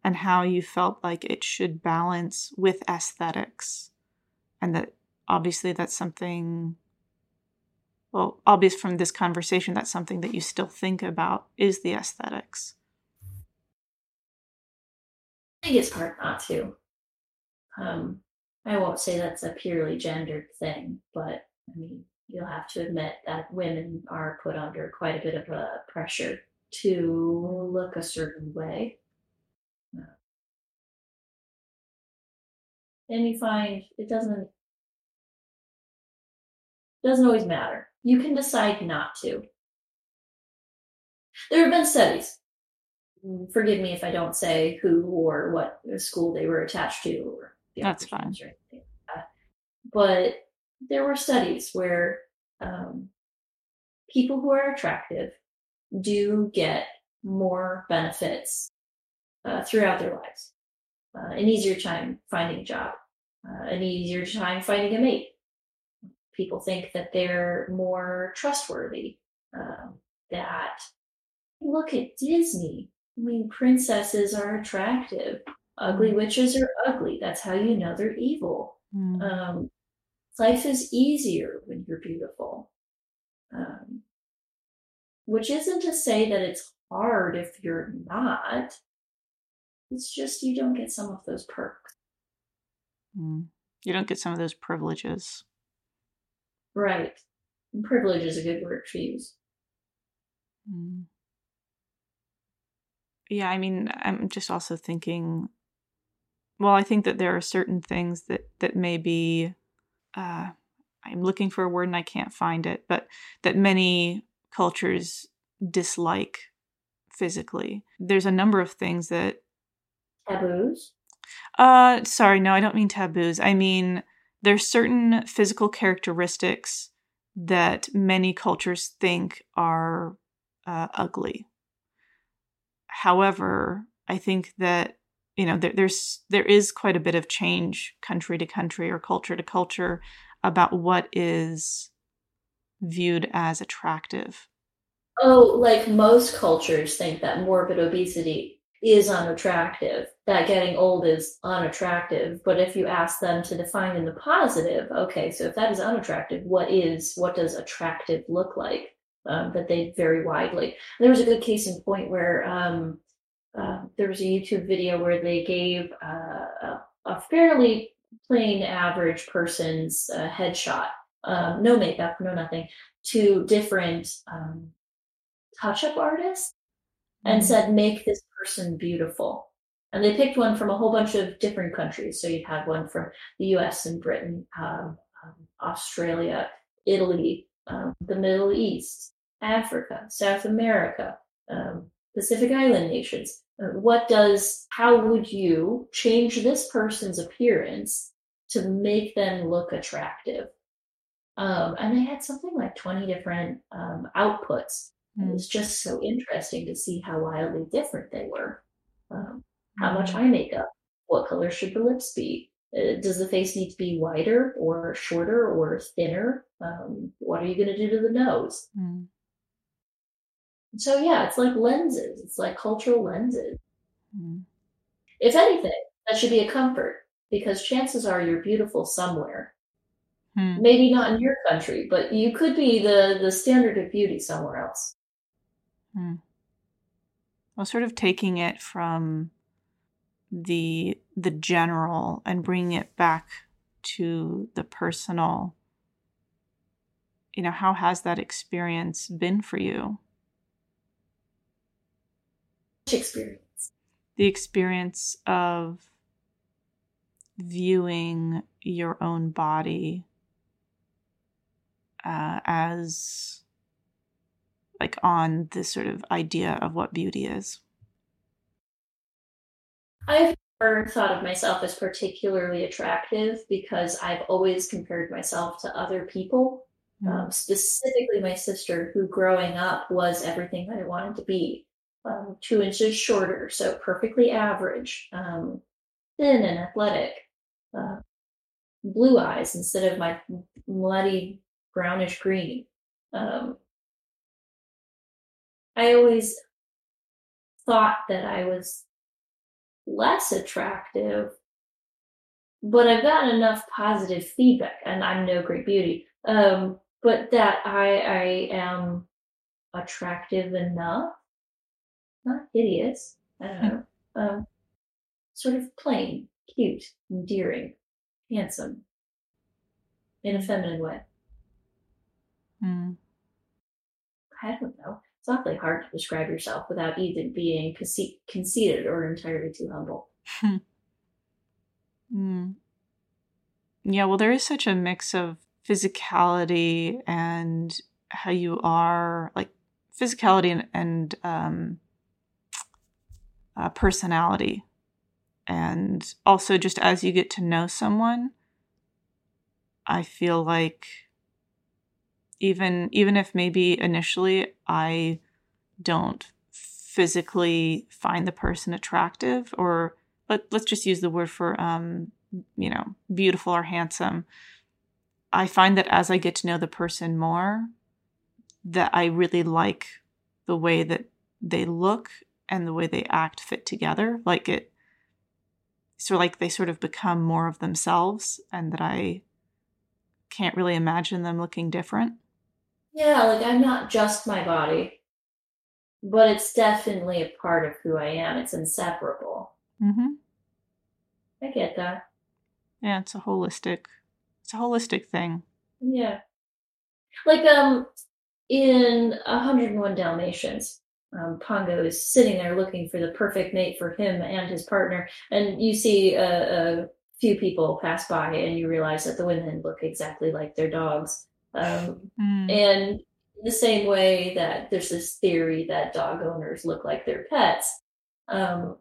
and how you felt like it should balance with aesthetics. And that obviously that's something well, obvious from this conversation, that's something that you still think about is the aesthetics. I think it's hard not to. Um, I won't say that's a purely gendered thing, but I mean, you'll have to admit that women are put under quite a bit of a pressure to look a certain way. And you find it doesn't doesn't always matter. You can decide not to. There have been studies. Mm, forgive me if I don't say who or what school they were attached to or That's fine. Like that. But there were studies where um, people who are attractive do get more benefits uh, throughout their lives. Uh, an easier time finding a job, uh, an easier time finding a mate, people think that they're more trustworthy. Um, that look at Disney. I mean, princesses are attractive. Ugly mm. witches are ugly. That's how you know they're evil. Mm. Um, life is easier when you're beautiful. Um, which isn't to say that it's hard if you're not. It's just you don't get some of those perks. Mm. You don't get some of those privileges. Right. privilege is a good word to use. Mm. Yeah, I mean, I'm just also thinking. Well, I think that there are certain things that that may be. Uh, I'm looking for a word and I can't find it, but that many cultures dislike physically. There's a number of things that taboos. Uh, sorry, no, I don't mean taboos. I mean there's certain physical characteristics that many cultures think are uh, ugly. However, I think that you know there, there's there is quite a bit of change country to country or culture to culture about what is viewed as attractive. Oh, like most cultures think that morbid obesity is unattractive, that getting old is unattractive. But if you ask them to define in the positive, okay, so if that is unattractive, what is, what does attractive look like? Um, that they vary widely. There was a good case in point where um, uh, there was a YouTube video where they gave uh, a, fairly plain average person's uh, headshot, um, no makeup, no nothing, to different um, touch up artists and mm-hmm. said, make this person beautiful. And they picked one from a whole bunch of different countries. So you had one from the US and Britain, um, um, Australia, Italy, um, the Middle East, Africa, South America, um, Pacific Island nations. Uh, what does, how would you change this person's appearance to make them look attractive? Um, and they had something like 20 different um, outputs. Mm. It was just so interesting to see how wildly different they were. Um, how mm. much hmm. eye makeup? What color should the lips be? Uh, does the face need to be wider or shorter or thinner? Um, what are you going to do to the nose? Mm. So yeah, it's like lenses. It's like cultural lenses. Mm. If anything, that should be a comfort because chances are you're beautiful somewhere. Mm. Maybe not in your country, but you could be the the standard of beauty somewhere else. Mm. Well, sort of taking it from the the general and bringing it back to the personal. You know, how has that experience been for you? Experience? The experience of viewing your own body uh, as like on this sort of idea of what beauty is. I've never thought of myself as particularly attractive because I've always compared myself to other people, mm. um, specifically my sister, who growing up was everything that I wanted to be um, two inches shorter, so perfectly average, um, thin and athletic, uh, blue eyes instead of my muddy brownish green. Um, I always thought that I was less attractive, but I've gotten enough positive feedback, and I'm no great beauty, um, but that I, I am attractive enough not hideous. I don't know. Um, sort of plain, cute, endearing, handsome, in a feminine way. Mm. I don't know. It's awfully hard to describe yourself without either being conce- conceited or entirely too humble. mm. Yeah, well, there is such a mix of physicality and how you are, like physicality and, and um, uh, personality. And also, just as you get to know someone, I feel like even even if maybe initially I don't physically find the person attractive, or let, let's just use the word for um, you know beautiful or handsome. I find that as I get to know the person more, that I really like the way that they look and the way they act fit together. Like it, of like they sort of become more of themselves, and that I can't really imagine them looking different. Yeah, like I'm not just my body, but it's definitely a part of who I am. It's inseparable. Mm-hmm. I get that. Yeah, it's a holistic. It's a holistic thing. Yeah, like um, in 101 Dalmatians, um, Pongo is sitting there looking for the perfect mate for him and his partner, and you see a, a few people pass by, and you realize that the women look exactly like their dogs. Um, mm. And the same way that there's this theory that dog owners look like their pets, um,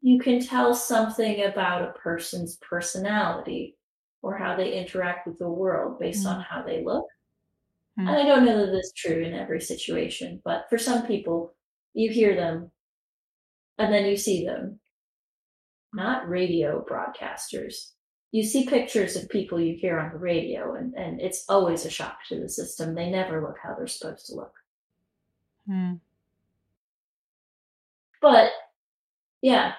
you can tell something about a person's personality or how they interact with the world based mm. on how they look. Mm-hmm. And I don't know that that's true in every situation, but for some people, you hear them and then you see them. Not radio broadcasters. You see pictures of people you hear on the radio, and, and it's always a shock to the system. They never look how they're supposed to look. Mm. But yeah,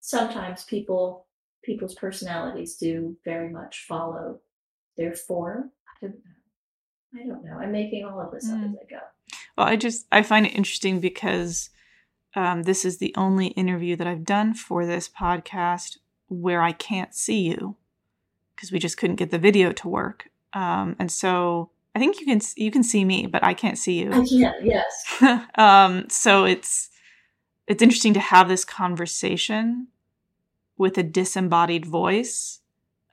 sometimes people people's personalities do very much follow their form. I don't know. I don't know. I'm making all of this mm. up as I go. Well, I just I find it interesting because um, this is the only interview that I've done for this podcast where I can't see you because we just couldn't get the video to work. Um, and so I think you can you can see me, but I can't see you. I can't. yes. um, so it's it's interesting to have this conversation with a disembodied voice.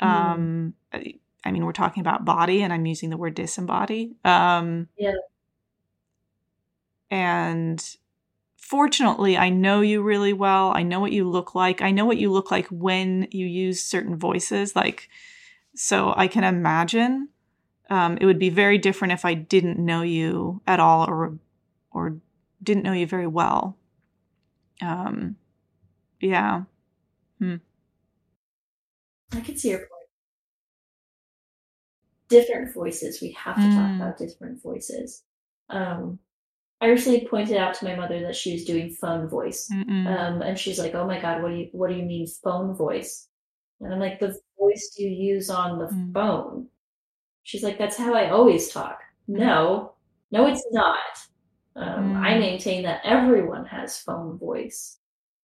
Mm. Um, I mean, we're talking about body, and I'm using the word disembody. Um, yeah. And fortunately, I know you really well. I know what you look like. I know what you look like when you use certain voices. Like, so I can imagine um, it would be very different if I didn't know you at all or or didn't know you very well. Um, yeah. Hmm. I could see your point. Different voices. We have to mm. talk about different voices. Um, I recently pointed out to my mother that she was doing phone voice, um, and she's like, "Oh my god, what do you what do you mean phone voice?" And I'm like, "The voice you use on the mm. phone." She's like, "That's how I always talk." Mm. No, no, it's not. Um, mm. I maintain that everyone has phone voice,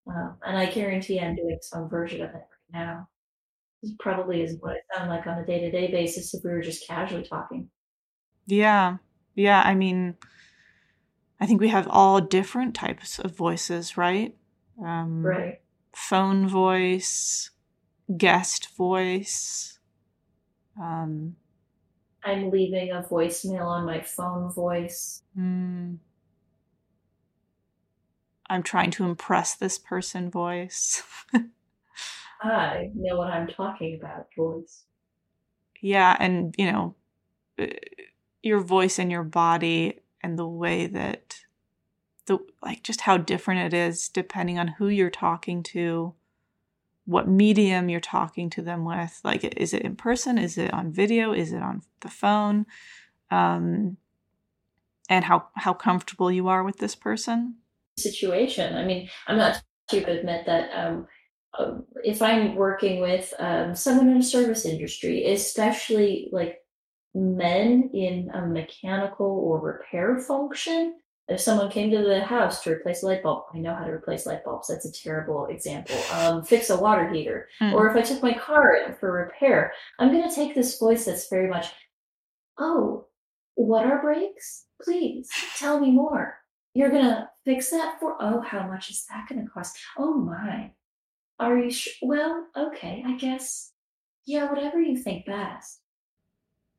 um, and I guarantee I'm doing some version of it right now. This probably isn't what it sounds like on a day to day basis if we were just casually talking. Yeah, yeah. I mean, I think we have all different types of voices, right? Um, right. Phone voice, guest voice. Um, I'm leaving a voicemail on my phone voice. Mm. I'm trying to impress this person voice. I know what I'm talking about voice. Yeah, and you know, uh, your voice and your body and the way that the like just how different it is depending on who you're talking to what medium you're talking to them with. Like is it in person? Is it on video? Is it on the phone? Um and how how comfortable you are with this person? Situation. I mean i'm not to admit that um um, if I'm working with um, someone in a service industry, especially like men in a mechanical or repair function. If someone came to the house to replace a light bulb, I know how to replace light bulbs. That's a terrible example. Um, fix a water heater. Mm. Or if I took my car in for repair, I'm going to take this voice that's very much, oh, what are brakes? Please tell me more. You're going to fix that for, oh, how much is that going to cost? Oh, my. Are you sure? Well, okay, I guess. Yeah, whatever you think best.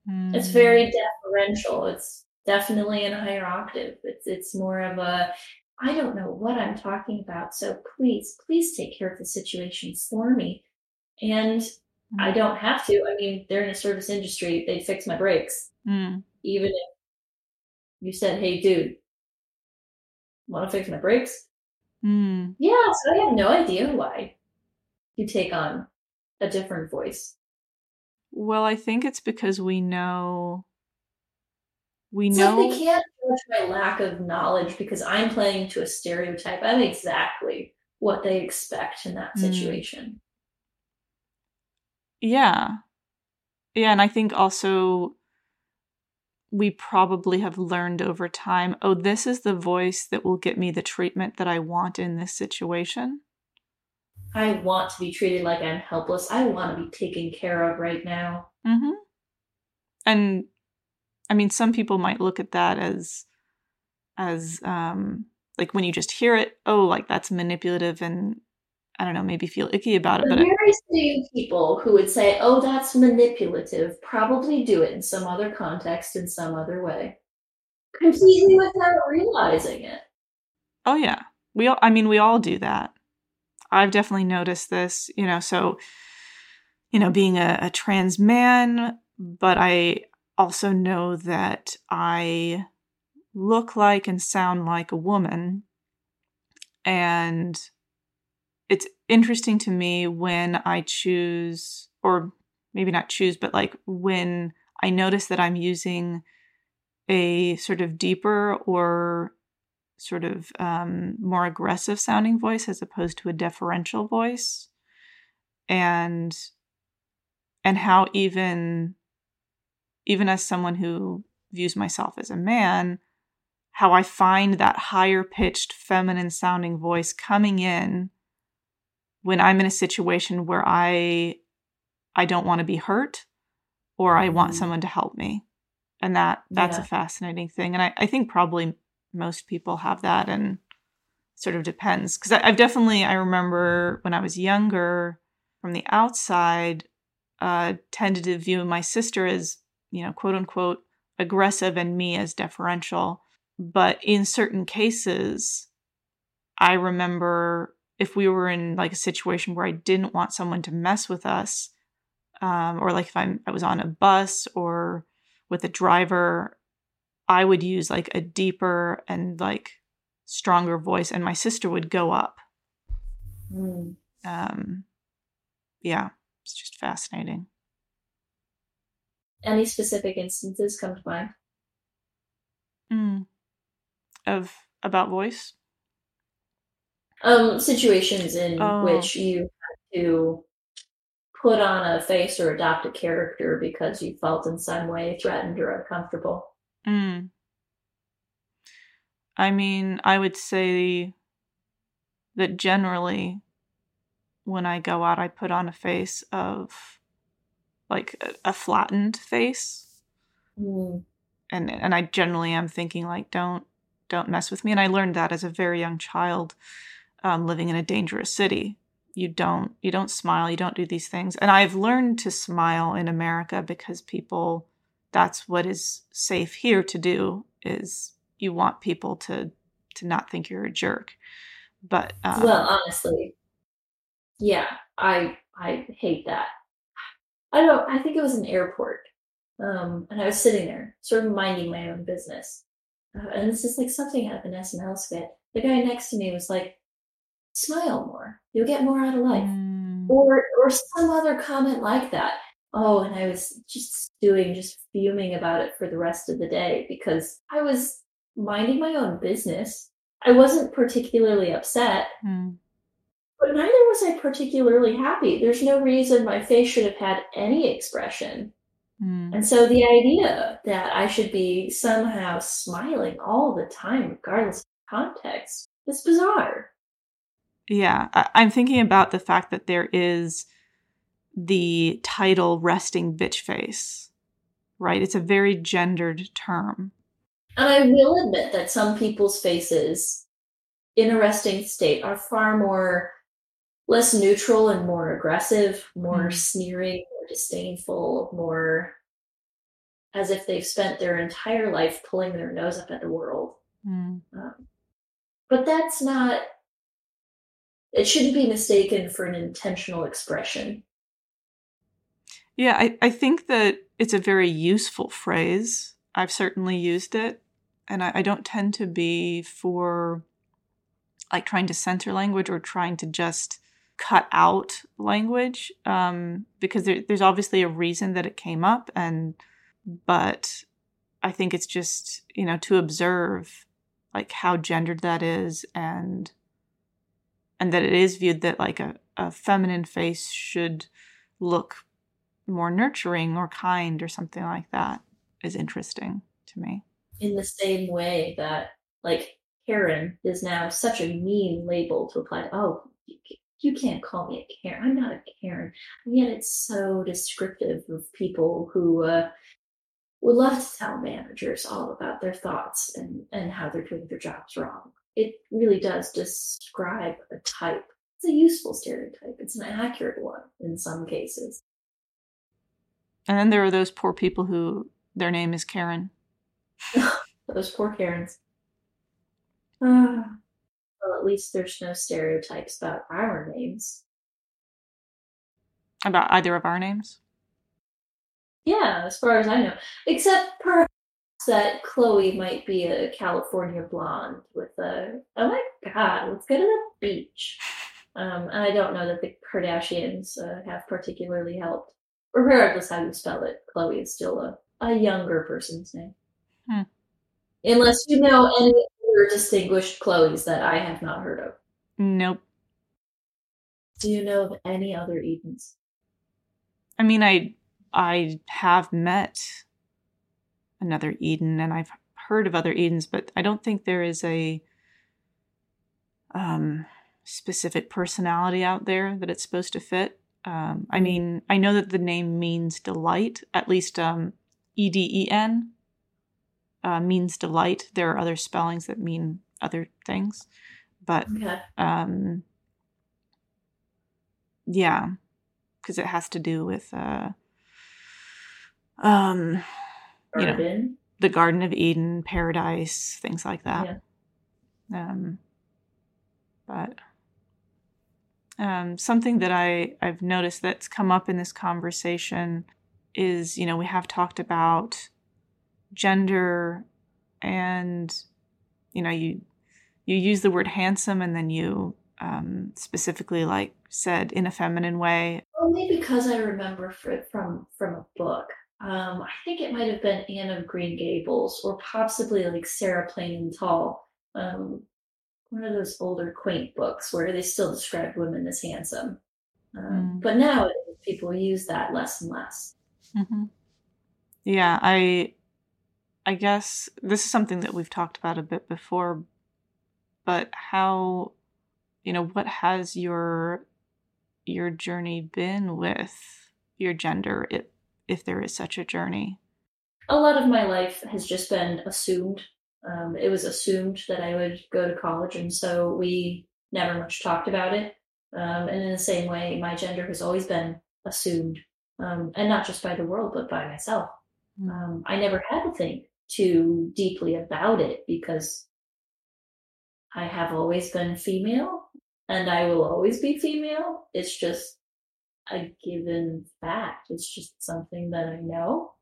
Mm. It's very hmm. deferential. It's definitely in a higher octave. It's it's more of a I don't know what I'm talking about. So please, please take care of the situation for me. And mm. I hmm. don't have to. I mean, they're in a service industry. They'd fix my brakes. Mm. Even if you said, hey, dude, want to fix my brakes? Mm. Yeah, so I have no idea why you take on a different voice. Well, I think it's because we know we know like they can't judge my lack of knowledge because I'm playing to a stereotype. I'm exactly what they expect in that mm. situation. Yeah. Yeah, and I think also we probably have learned over time, oh, this is the voice that will get me the treatment that I want in this situation. I want to be treated like I'm helpless. I want to be taken care of right now. Mm-hmm. And I mean, some people might look at that as, as um, like when you just hear it, oh, like that's manipulative, and I don't know, maybe feel icky about it. The but very same people who would say, "Oh, that's manipulative," probably do it in some other context, in some other way, completely without realizing it. Oh yeah, we all. I mean, we all do that. I've definitely noticed this, you know, so, you know, being a, a trans man, but I also know that I look like and sound like a woman. And it's interesting to me when I choose, or maybe not choose, but like when I notice that I'm using a sort of deeper or sort of um, more aggressive sounding voice as opposed to a deferential voice and and how even even as someone who views myself as a man how i find that higher pitched feminine sounding voice coming in when I'm in a situation where I I don't want to be hurt or I want Mhm. someone to help me. And that that's Yeah. a fascinating thing. And I, I think probably most people have that and sort of depends. Because I've definitely I remember when I was younger, from the outside, uh, tended to view my sister as, you know, quote unquote aggressive and me as deferential. But in certain cases, I remember if we were in like a situation where I didn't want someone to mess with us, um, or like if I'm I was on a bus or with a driver, I would use like a deeper and like stronger voice, and my sister would go up. Mm. Um, yeah, it's just fascinating. Any specific instances come to mind? Mm. Of about voice. Um, situations in Oh. which you had to put on a face or adopt a character because you felt in some way threatened or uncomfortable. Mm. I mean, I would say that generally, when I go out, I put on a face of like a, a flattened face, Mm. and and I generally am thinking like, don't don't mess with me. And I learned that as a very young child, um, living in a dangerous city. You don't you don't smile. You don't do these things. And I've learned to smile in America because people. That's what is safe here to do. Is you want people to to not think you're a jerk. But um, well, honestly, yeah, I I hate that. I don't. I think it was an airport, um, and I was sitting there, sort of minding my own business, uh, and this is like something out of an SNL skit. The guy next to me was like, "Smile more. You'll get more out of life." mm, or or some other comment like that. Oh, and I was just doing, just fuming about it for the rest of the day because I was minding my own business. I wasn't particularly upset, mm, but neither was I particularly happy. There's no reason my face should have had any expression. mm. And so the idea that I should be somehow smiling all the time, regardless of context, is bizarre. Yeah, I- I'm thinking about the fact that there is the title resting bitch face, right? It's a very gendered term. And I will admit that some people's faces in a resting state are far more less neutral and more aggressive, more Mm. sneering, more disdainful, more as if they've spent their entire life pulling their nose up at the world. Mm. Um, but that's not, it shouldn't be mistaken for an intentional expression. Yeah, I, I think that it's a very useful phrase. I've certainly used it, and I, I don't tend to be for like trying to censor language or trying to just cut out language um, because there, there's obviously a reason that it came up, and but I think it's just you know to observe like how gendered that is and and that it is viewed that like a, a feminine face should look more nurturing or kind or something like that is interesting to me. In the same way that, like, Karen is now such a mean label to apply to, oh, you, can't call me a Karen. I'm not a Karen. And yet it's so descriptive of people who uh, would love to tell managers all about their thoughts and, and how they're doing their jobs wrong. It really does describe a type. It's a useful stereotype. It's an accurate one in some cases. And then there are those poor people who their name is Karen. Those poor Karens. Ah. well, at least there's no stereotypes about our names. About either of our names. Yeah, as far as I know. Except perhaps that Chloe might be a California blonde with a, oh my god, let's go to the beach. Um, and I don't know that the Kardashians uh, have particularly helped. Regardless how you spell it, Chloe is still a, a younger person's name. Hmm. Unless you know any other distinguished Chloes that I have not heard of. Nope. Do you know of any other Edens? I mean, I I have met another Eden, and I've heard of other Edens, but I don't think there is a um specific personality out there that it's supposed to fit. Um, I mean, I know that the name means delight, at least um, E D E N uh, means delight. There are other spellings that mean other things, but Okay. um, yeah, because it has to do with uh, um, you know, the Garden of Eden, paradise, things like that. Um, but um, something that I I've noticed that's come up in this conversation is you know we have talked about gender and you know you you use the word handsome and then you um, specifically like said in a feminine way Only because I remember fr- from from a book. Um, I think it might have been Anne of Green Gables, or possibly like Sarah Plain and Tall. Um, one of those older, quaint books where they still describe women as handsome. Um, Mm. But now people use that less and less. hmm Yeah, I I guess this is something that we've talked about a bit before, but how you know, what has your your journey been with your gender if if there is such a journey? A lot of my life has just been assumed. Um, it was assumed that I would go to college, and so we never much talked about it. Um, and in the same way, my gender has always been assumed, um, and not just by the world, but by myself. Mm. Um, I never had to think too deeply about it because I have always been female, and I will always be female. It's just a given fact. It's just something that I know.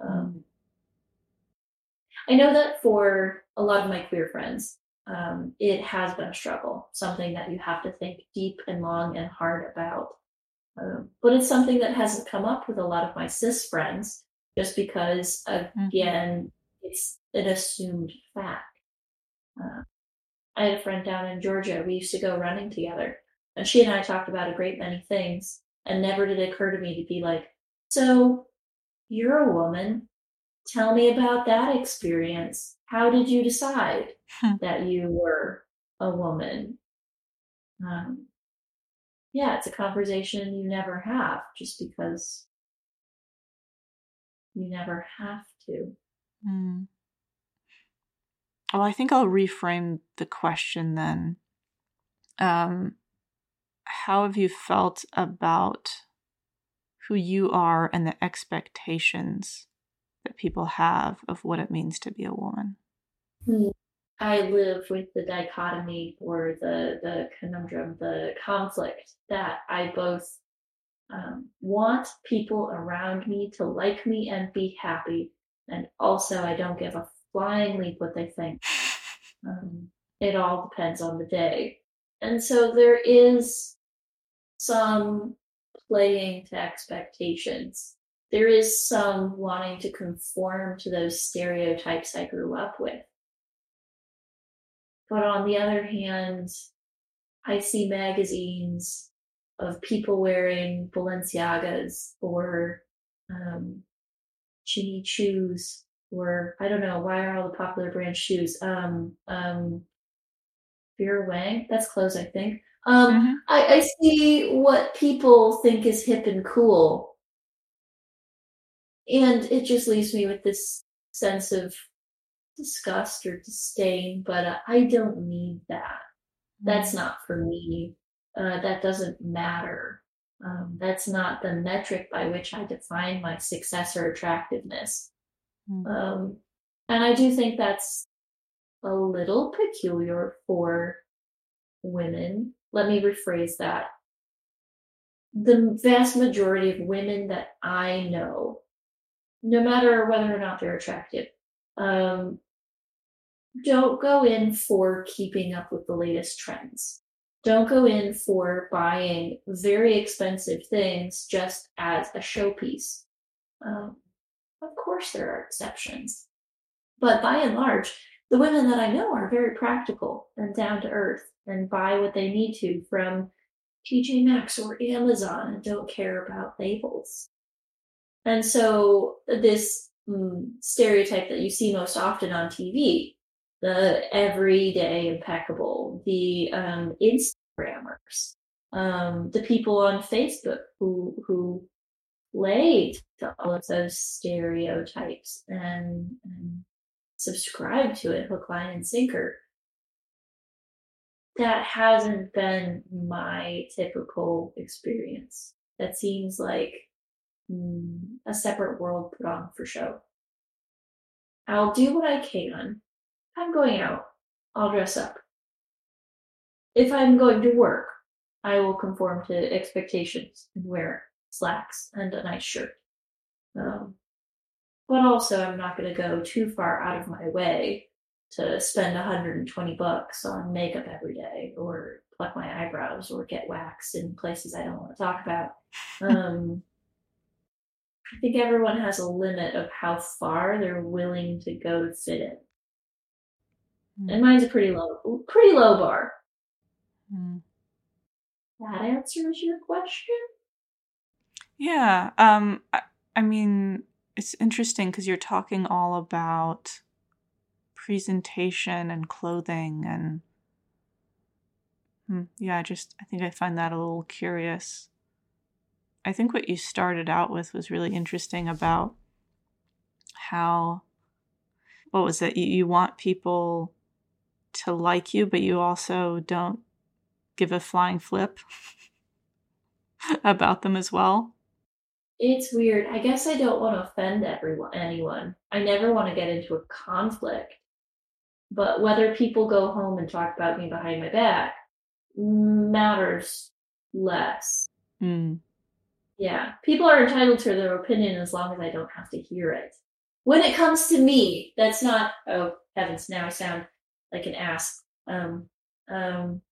Um, I know that for a lot of my queer friends, um, it has been a struggle, something that you have to think deep and long and hard about. Um, but it's something that hasn't come up with a lot of my cis friends, just because, again, it's an assumed fact. Uh, I had a friend down in Georgia. We used to go running together, and she and I talked about a great many things. And never did it occur to me to be like, "So, you're a woman. Tell me about that experience. How did you decide Hmm. that you were a woman?" Um, yeah, it's a conversation you never have, just because you never have to. Mm. Well, I think I'll reframe the question then. Um, how have you felt about who you are and the expectations people have of what it means to be a woman? I live with the dichotomy or the the conundrum, the conflict that I both um, want people around me to like me and be happy, and also I don't give a flying leap what they think. Um, it all depends on the day, and so there is some playing to expectations. There is some wanting to conform to those stereotypes I grew up with. But on the other hand, I see magazines of people wearing Balenciagas or um, Choos or I don't know why are all the popular brand shoes? Um, um, Vera Wang, that's clothes, I think. Um, Mhm. I, I see what people think is hip and cool, and it just leaves me with this sense of disgust or disdain. But uh, I don't need that. That's not for me. Uh, that doesn't matter. Um, that's not the metric by which I define my success or attractiveness. Mm. Um, and I do think that's a little peculiar for women. Let me rephrase that. The vast majority of women that I know, no matter whether or not they're attractive, um, don't go in for keeping up with the latest trends. Don't go in for buying very expensive things just as a showpiece. Um, of course, there are exceptions. But by and large, the women that I know are very practical and down to earth and buy what they need to from TJ Maxx or Amazon and don't care about labels. And so, this mm, stereotype that you see most often on TV, the everyday impeccable, the um, Instagrammers, um, the people on Facebook who who play to all of those stereotypes and, and subscribe to it hook, line, and sinker. That hasn't been my typical experience. That seems like a separate world put on for show. I'll do what I can. I'm going out. I'll dress up. If I'm going to work, I will conform to expectations and wear slacks and a nice shirt. Um, but also, I'm not going to go too far out of my way to spend 120 bucks on makeup every day or pluck my eyebrows or get waxed in places I don't want to talk about. Um, I think everyone has a limit of how far they're willing to go to fit in. Mm. And mine's a pretty low, pretty low bar. Mm. That answers your question. Yeah. Um. I, I mean, it's interesting because you're talking all about presentation and clothing and hmm, yeah i just i think i find that a little curious i think what you started out with was really interesting about how what was it you, you want people to like you but you also don't give a flying flip about them as well it's weird. I guess I don't want to offend everyone anyone. I never want to get into a conflict. But whether people go home and talk about me behind my back matters less. Mm. Yeah. People are entitled to their opinion as long as I don't have to hear it. When it comes to me, that's not oh heavens, now I sound like an ass. Um um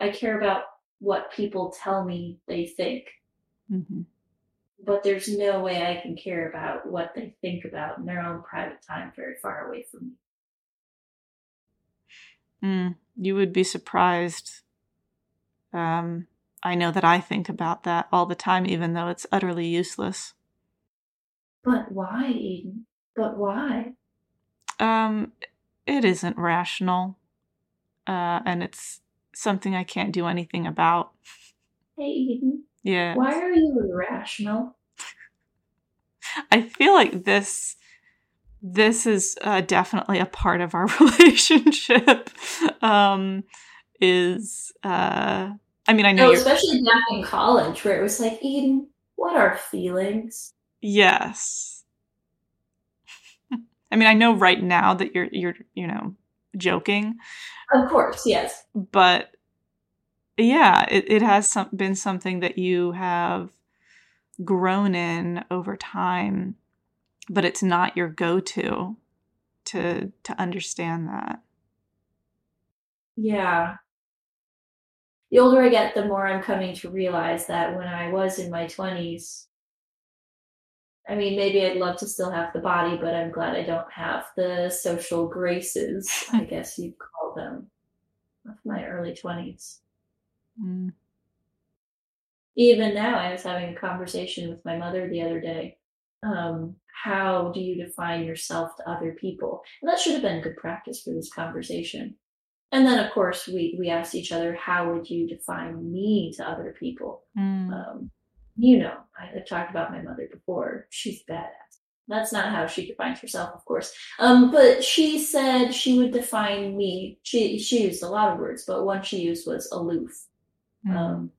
I care about what people tell me they think. Mm-hmm but there's no way I can care about what they think about in their own private time very far away from me. Mm, you would be surprised. Um, I know that I think about that all the time, even though it's utterly useless. But why, Eden? But why? Um, it isn't rational, uh, and it's something I can't do anything about. Hey, Eden. Yeah. Why are you irrational? I feel like this this is uh, definitely a part of our relationship. Um, is uh, I mean, I know, oh, no, especially back in college, where it was like, Eden, what are feelings? Yes. I mean, I know right now that you're you're you know joking. Of course, yes. But yeah, it, it has some, been something that you have grown in over time, but it's not your go-to to to understand that. Yeah. The older I get, the more I'm coming to realize that when I was in my 20s, I mean, maybe I'd love to still have the body, but I'm glad I don't have the social graces, I guess you'd call them, of my early 20s. Mm. Even now, I was having a conversation with my mother the other day. Um, how do you define yourself to other people? And that should have been good practice for this conversation. And then, of course, we we asked each other, how would you define me to other people? Mm. Um, you know, I, have talked about my mother before. She's badass. That's not how she defines herself, of course. Um, but she said she would define me. She she used a lot of words, but one she used was aloof. Mm. Um,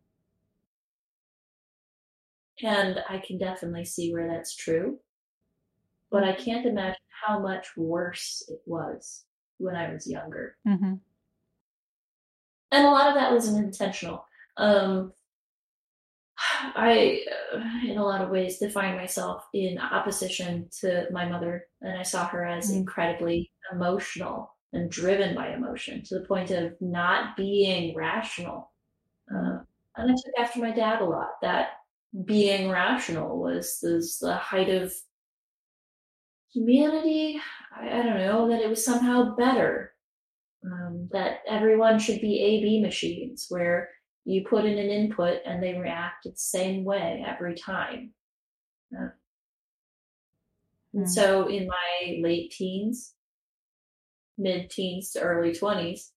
and I can definitely see where that's true. But I can't imagine how much worse it was when I was younger. Mm-hmm. And a lot of that wasn't intentional. Um, I, uh, in a lot of ways, define myself in opposition to my mother, and I saw her as mm. incredibly emotional and driven by emotion to the point of not being rational. Uh, and I took after my dad a lot. That being rational was, was the height of humanity. I, I don't know, that it was somehow better. Um, that everyone should be A B machines where you put in an input and they react the same way every time. And hmm. so in my late teens, mid teens to early 20s,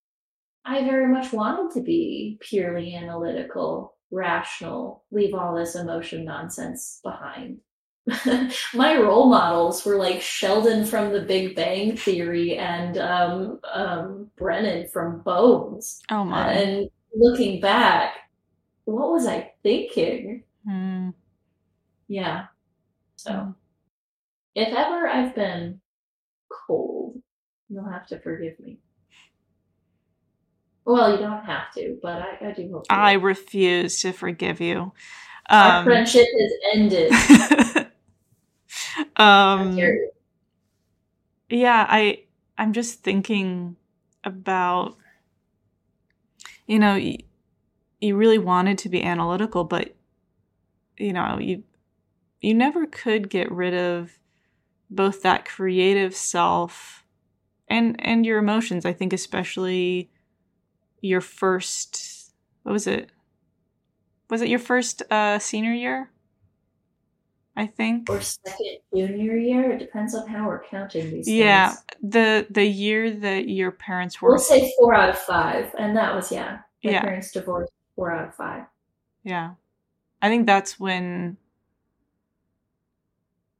I very much wanted to be purely analytical, rational, leave all this emotion nonsense behind. my role models were like Sheldon from The Big Bang Theory and um, um, Brennan from Bones. Oh my! And looking back, what was I thinking? Mm. Yeah. So, mm. if ever I've been cold, you'll have to forgive me. Well, you don't have to, but I, I do hope. I refuse to forgive you. Our um, friendship has ended. um, yeah, I I'm just thinking about you know you, you really wanted to be analytical, but you know you you never could get rid of both that creative self and and your emotions. I think especially your first what was it? Was it your first uh, senior year? I think. Or second junior year. It depends on how we're counting these. Yeah, things. the the year that your parents were. We'll say four out of five, and that was yeah. My yeah. parents divorced four out of five. Yeah, I think that's when.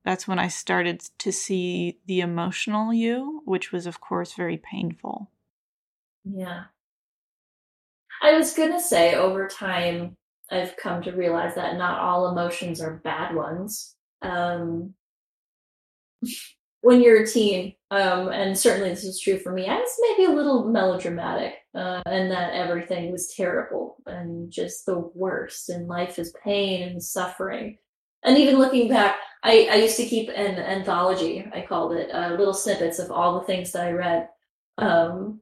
That's when I started to see the emotional you, which was, of course, very painful. Yeah. I was gonna say over time I've come to realize that not all emotions are bad ones. Um, when you're a teen, um, and certainly this is true for me, I was maybe a little melodramatic, uh, and that everything was terrible and just the worst, and life is pain and suffering. And even looking back, I, I used to keep an anthology, I called it, uh, little snippets of all the things that I read. Um,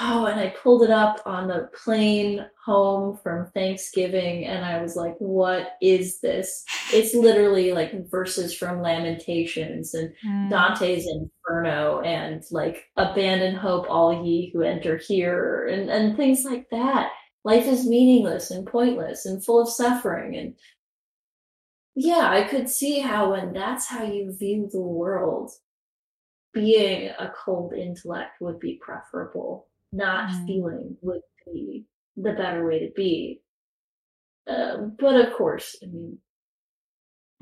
oh, and I pulled it up on the plane home from Thanksgiving, and I was like, what is this? It's literally like verses from Lamentations and mm. Dante's Inferno and like abandon hope, all ye who enter here, and, and things like that. Life is meaningless and pointless and full of suffering. And yeah, I could see how when that's how you view the world, being a cold intellect would be preferable not mm. feeling would be the better way to be. Um, but of course, I mean,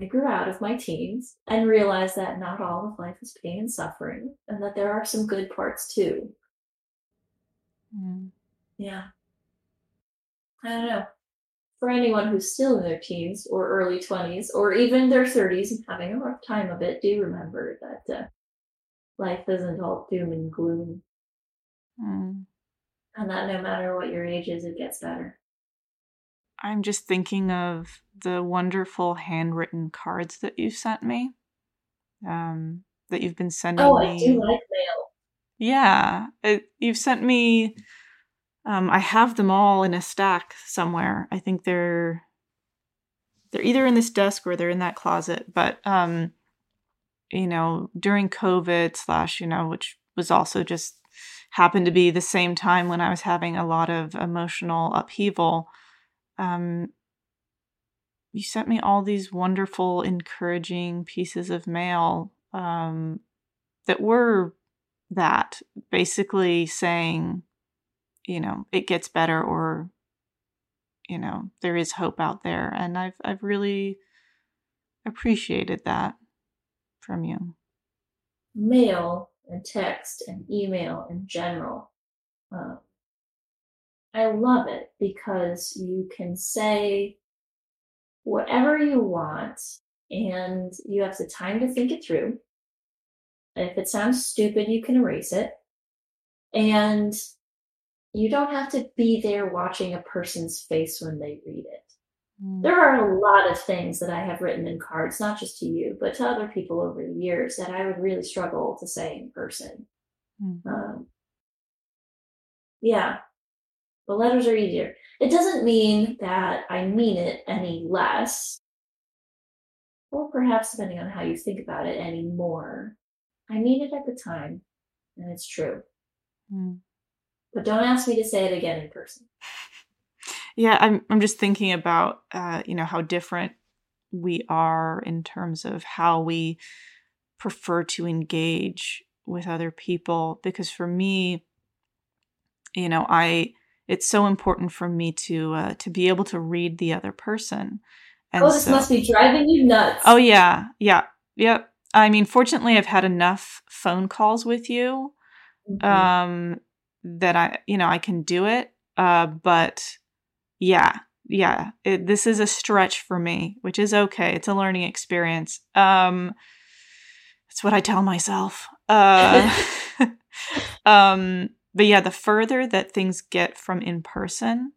I grew out of my teens and realized that not all of life is pain and suffering, and that there are some good parts too. Mm. Yeah. I don't know. For anyone who's still in their teens or early 20s or even their 30s and having a rough time of it, do remember that uh, life isn't all doom and gloom. Mm. And that no matter what your age is, it gets better. I'm just thinking of the wonderful handwritten cards that you sent me. Um, that you've been sending oh, me. I do like mail. Yeah, it, you've sent me. Um, I have them all in a stack somewhere. I think they're they're either in this desk or they're in that closet. But um, you know, during COVID slash, you know, which was also just happened to be the same time when I was having a lot of emotional upheaval. Um, you sent me all these wonderful, encouraging pieces of mail um, that were that basically saying, you know, it gets better or, you know, there is hope out there. And I've, I've really appreciated that from you. Mail and text and email in general. Uh, I love it because you can say whatever you want and you have the time to think it through. If it sounds stupid, you can erase it. And you don't have to be there watching a person's face when they read it. Mm. There are a lot of things that I have written in cards, not just to you, but to other people over the years that I would really struggle to say in person. Mm. Um, yeah, the letters are easier. It doesn't mean that I mean it any less, or perhaps depending on how you think about it, any more. I mean it at the time, and it's true. Mm. But don't ask me to say it again in person. Yeah, I'm I'm just thinking about uh, you know how different we are in terms of how we prefer to engage with other people because for me you know I it's so important for me to uh, to be able to read the other person. And oh, this so, must be driving you nuts. Oh yeah, yeah, yep. I mean, fortunately, I've had enough phone calls with you mm-hmm. um, that I, you know, I can do it. Uh, but yeah, yeah, it, this is a stretch for me, which is okay. It's a learning experience. Um, that's what I tell myself. Uh, um, but yeah, the further that things get from in person,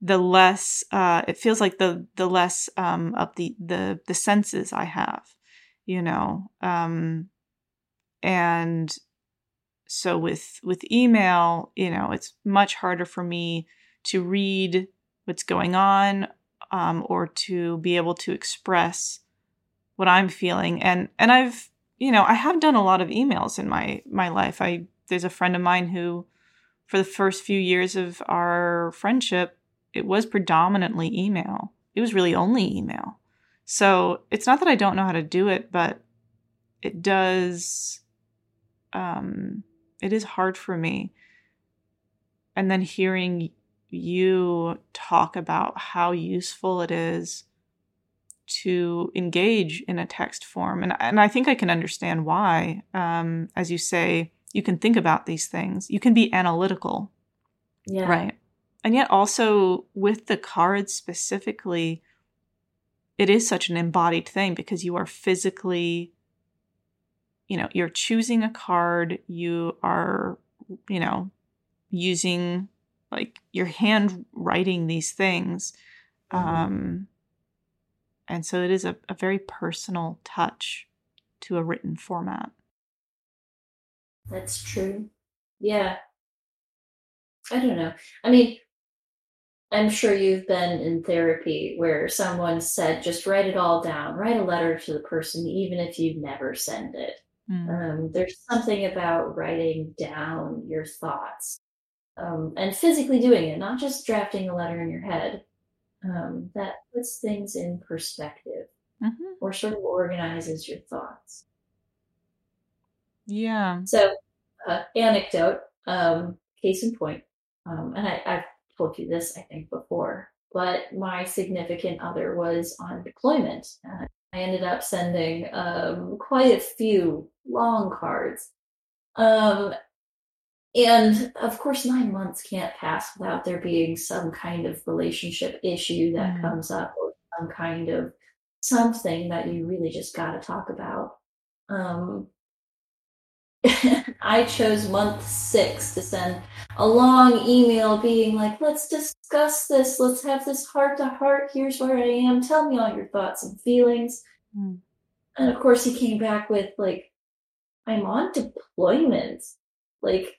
the less uh, it feels like the the less um, of the the the senses I have, you know. Um, and so with with email, you know, it's much harder for me to read what's going on um, or to be able to express what I'm feeling. And and I've you know I have done a lot of emails in my my life. I there's a friend of mine who, for the first few years of our friendship, it was predominantly email. It was really only email. So it's not that I don't know how to do it, but it does. Um, it is hard for me. And then hearing you talk about how useful it is to engage in a text form. And, and I think I can understand why. Um, as you say, you can think about these things, you can be analytical. Yeah. Right. And yet, also with the cards specifically, it is such an embodied thing because you are physically, you know, you're choosing a card, you are, you know, using like your hand writing these things. Mm-hmm. Um, and so it is a, a very personal touch to a written format. That's true. Yeah. I don't know. I mean, I'm sure you've been in therapy where someone said, just write it all down, write a letter to the person, even if you never send it. Mm. Um, there's something about writing down your thoughts um, and physically doing it, not just drafting a letter in your head, um, that puts things in perspective mm-hmm. or sort of organizes your thoughts. Yeah. So, uh, anecdote, um, case in point, um, and I, I've told you this, I think, before, but my significant other was on deployment. Uh, I ended up sending um, quite a few long cards. Um, and of course, nine months can't pass without there being some kind of relationship issue that mm comes up or some kind of something that you really just got to talk about. Um, I chose month six to send a long email being like, let's discuss this. Let's have this heart to heart. Here's where I am. Tell me all your thoughts and feelings. Mm. And of course, he came back with, like, I'm on deployment. Like,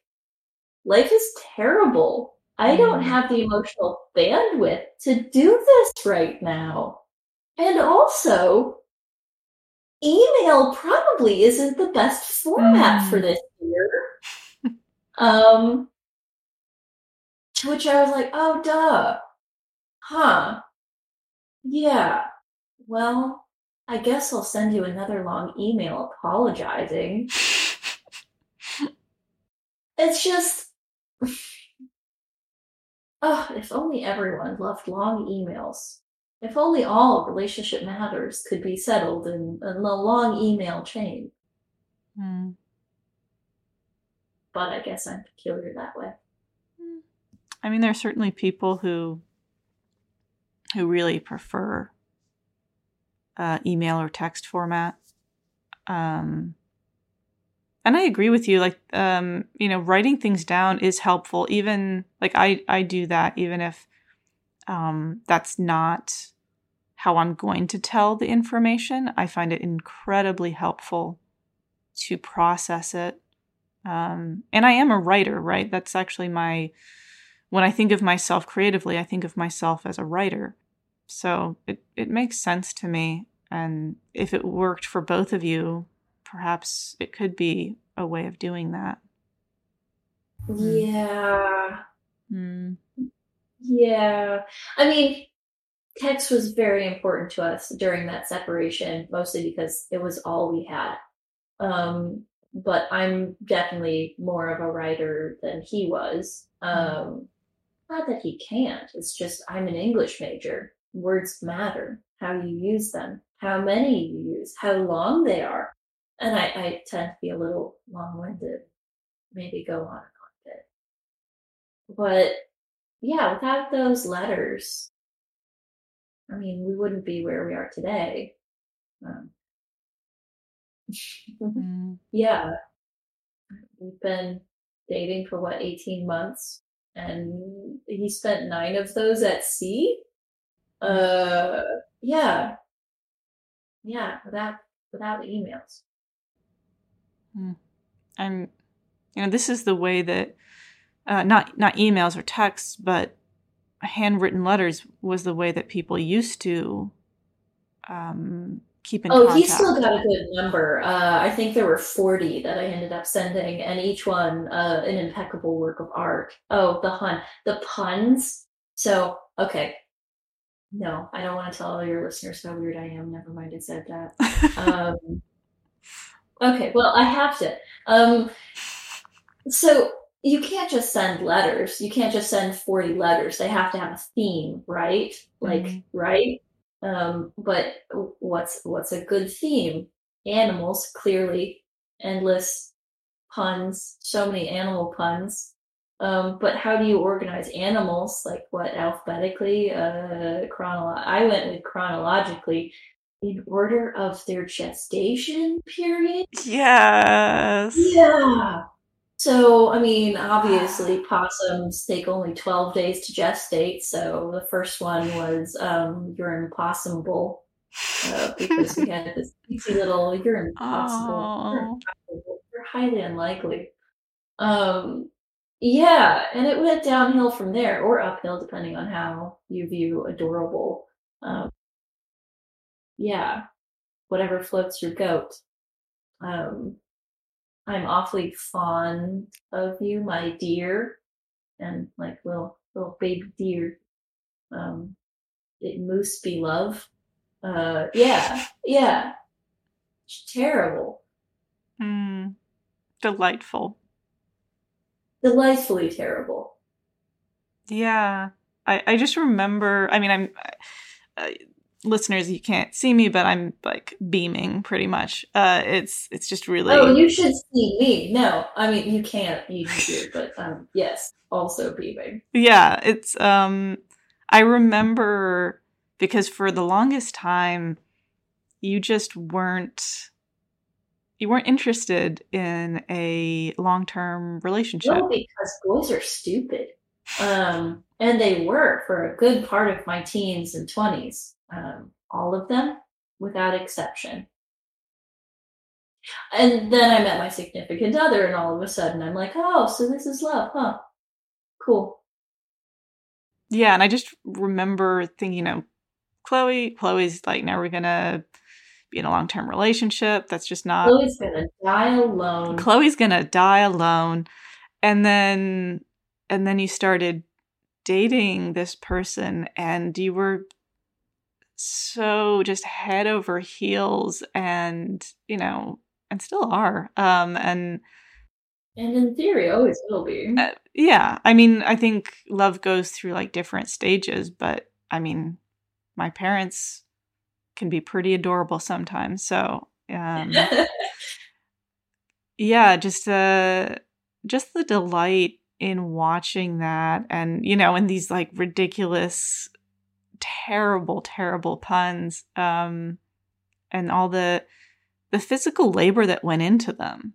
life is terrible. I don't mm. have the emotional bandwidth to do this right now. And also, email probably isn't the best format mm. for this year. um, to which I was like, oh, duh. Huh. Yeah. Well, I guess I'll send you another long email apologizing. it's just. Oh, if only everyone loved long emails. If only all relationship matters could be settled in, in a long email chain. Mm. But I guess I'm peculiar that way. Hmm. I mean, there are certainly people who who really prefer uh, email or text format. Um, and I agree with you. Like, um, you know, writing things down is helpful. Even like I, I do that, even if um, that's not how I'm going to tell the information. I find it incredibly helpful to process it. Um, and I am a writer, right? That's actually my, when I think of myself creatively, I think of myself as a writer. So it, it makes sense to me. And if it worked for both of you, perhaps it could be a way of doing that. Yeah. Mm. Yeah. I mean, text was very important to us during that separation, mostly because it was all we had. Um, but I'm definitely more of a writer than he was. Mm-hmm. Um, Not that he can't. It's just I'm an English major. Words matter. How you use them, how many you use, how long they are. And I, I tend to be a little long winded, maybe go on and on a bit. But yeah, without those letters, I mean, we wouldn't be where we are today. Um, mm. Yeah. We've been dating for what, 18 months? And he spent nine of those at sea. Uh, yeah. Yeah, without, without emails. Hmm. I'm, you know, this is the way that, uh, not, not emails or texts, but handwritten letters was the way that people used to um, keep in contact. oh, contact. he still got a good number. Uh, I think there were 40 that I ended up sending, and each one uh, an impeccable work of art. Oh, the hun, the puns. So, okay. No, I don't want to tell all your listeners how weird I am. Never mind, I said that. um, okay, well, I have to. Um, so you can't just send letters. You can't just send 40 letters. They have to have a theme, right? Like, mm-hmm. right? Um, but what's what's a good theme? Animals, clearly, endless puns, so many animal puns. Um, but how do you organize animals? Like what alphabetically? Uh, chronolo- I went with chronologically in order of their gestation period. Yes. Yeah. So, I mean, obviously, possums take only 12 days to gestate. So, the first one was um, you're impossible uh, because we had this easy little you're impossible. You're, impossible. you're highly unlikely. Um, yeah, and it went downhill from there or uphill, depending on how you view adorable. Um, yeah, whatever floats your goat. Um, I'm awfully fond of you, my dear, and like little little baby deer. Um, it moose be love. Uh, yeah, yeah. It's terrible. Mm, delightful. Delightfully terrible. Yeah, I I just remember. I mean, I'm. I, listeners you can't see me but i'm like beaming pretty much. Uh it's it's just really oh you should see me. No i mean you can't you do but um yes also beaming. Yeah it's um i remember because for the longest time you just weren't you weren't interested in a long-term relationship. No because boys are stupid um and they were for a good part of my teens and 20s um, all of them without exception. And then I met my significant other, and all of a sudden I'm like, oh, so this is love, huh? Cool. Yeah, and I just remember thinking, you know, Chloe, Chloe's like, now we're gonna be in a long term relationship. That's just not. Chloe's gonna die alone. Chloe's gonna die alone, and then, and then you started dating this person, and you were so just head over heels and you know and still are um and and in theory always will be. Uh, yeah. I mean i think love goes through like different stages but i mean my parents can be pretty adorable sometimes so um yeah just uh just the delight in watching that and you know in these like ridiculous terrible, terrible puns, um, and all the the physical labor that went into them.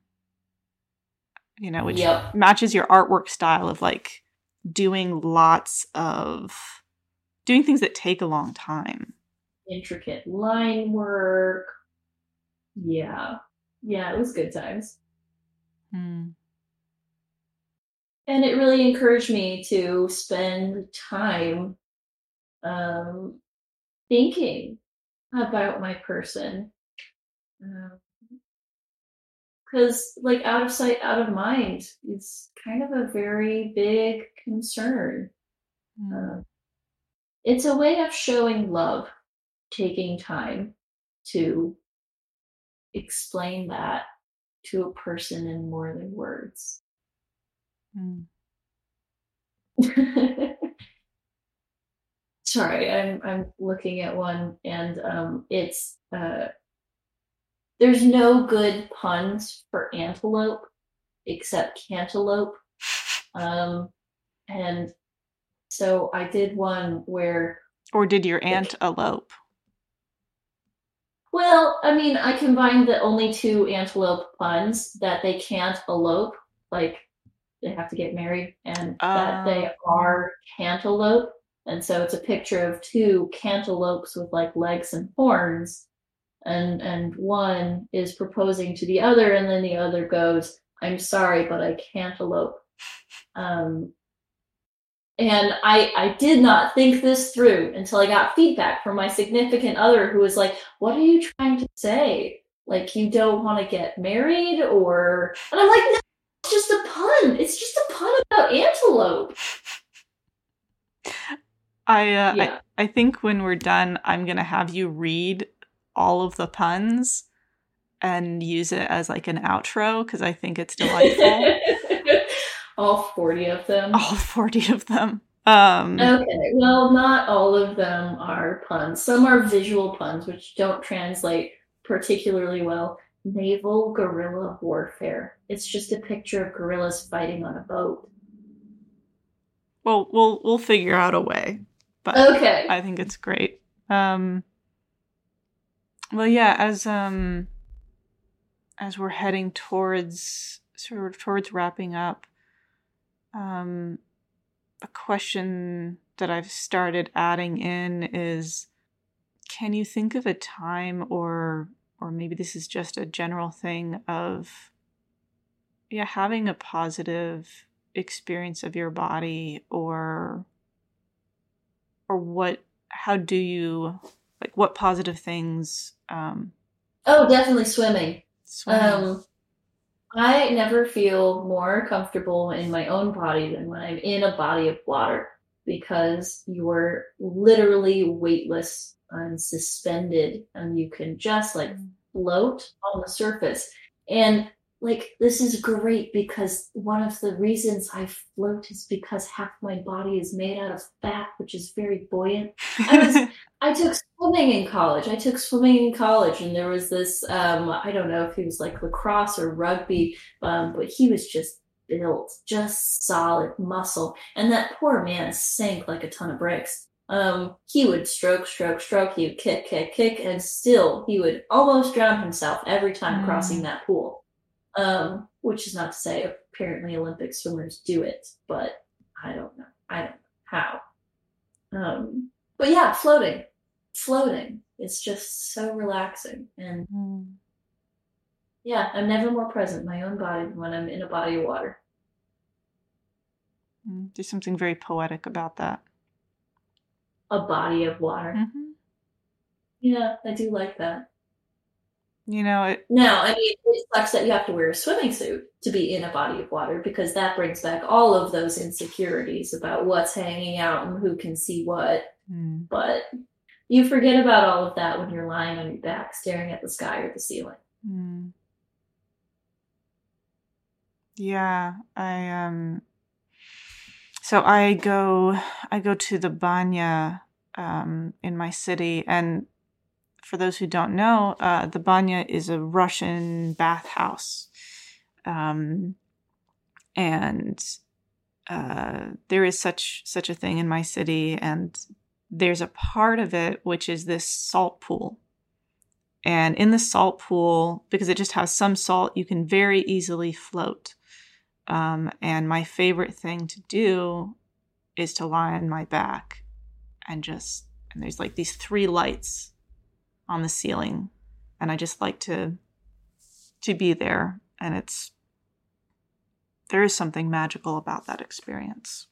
You know, which yep. matches your artwork style of like doing lots of doing things that take a long time. Intricate line work. Yeah. Yeah, it was good times. Hmm. And it really encouraged me to spend time um, thinking about my person. Because, um, like, out of sight, out of mind is kind of a very big concern. Mm. Uh, it's a way of showing love, taking time to explain that to a person in more than words. Mm. sorry, I'm I'm looking at one and um it's uh there's no good puns for antelope except cantaloupe. Um and so I did one where Or did your aunt elope? Well, I mean, I combined the only two antelope puns that they can't elope, like they have to get married, and that they Oh. are cantaloupe. And so it's a picture of two cantaloupes with like legs and horns, and and one is proposing to the other, and then the other goes, "I'm sorry, but I can't. Um, and I I did not think this through until I got feedback from my significant other who was like, "What are you trying to say? Like you don't want to get married or?" And I'm like, "No, it's just a pun. It's just a pun about antelope." I, uh, Yeah. I I think when we're done, I'm gonna have you read all of the puns and use it as like an outro because I think it's delightful. all 40 of them. all forty of them. Um, Okay, well, not all of them are puns. Some are visual puns, which don't translate particularly well. Naval guerrilla warfare. It's just a picture of gorillas fighting on a boat. well, we'll we'll figure out a way, but Okay. I think it's great. Um, well, yeah, as um, as we're heading towards sort of towards wrapping up, um, a question that I've started adding in is, can you think of a time, or or maybe this is just a general thing of, yeah, having a positive experience of your body, or or what how do you like what positive things um Oh, definitely swimming. swimming? Um, I never feel more comfortable in my own body than when I'm in a body of water because you're literally weightless and suspended and you can just like float on the surface. And like this is great because one of the reasons I float is because half my body is made out of fat, which is very buoyant. I was I took swimming in college. I took swimming in college, and there was this um, I don't know if he was like lacrosse or rugby, um, but he was just built, just solid muscle. And that poor man sank like a ton of bricks. Um, he would stroke, stroke, stroke, he would kick, kick, kick, and still he would almost drown himself every time Mm. crossing that pool. Um, which is not to say apparently Olympic swimmers do it, but I don't know. I don't know how. Um, but yeah, floating floating. It's just so relaxing. And Mm. yeah, I'm never more present in my own body than when I'm in a body of water. Mm, There's something very poetic about that. A body of water. hmm Yeah, I do like that. You know, it, Now, I mean, it sucks that you have to wear a swimming suit to be in a body of water because that brings back all of those insecurities about what's hanging out and who can see what. mm, But you forget about all of that when you're lying on your back staring at the sky or the ceiling. mm. yeah, I um. So I go, I go to the banya um, in my city, and for those who don't know, uh, the banya is a Russian bathhouse, um, and uh, there is such such a thing in my city, and there's a part of it which is this salt pool. And in the salt pool, because it just has some salt, you can very easily float. Um, and my favorite thing to do is to lie on my back and just, and there's like these three lights on the ceiling. And I just like to, to be there. And it's, there is something magical about that experience.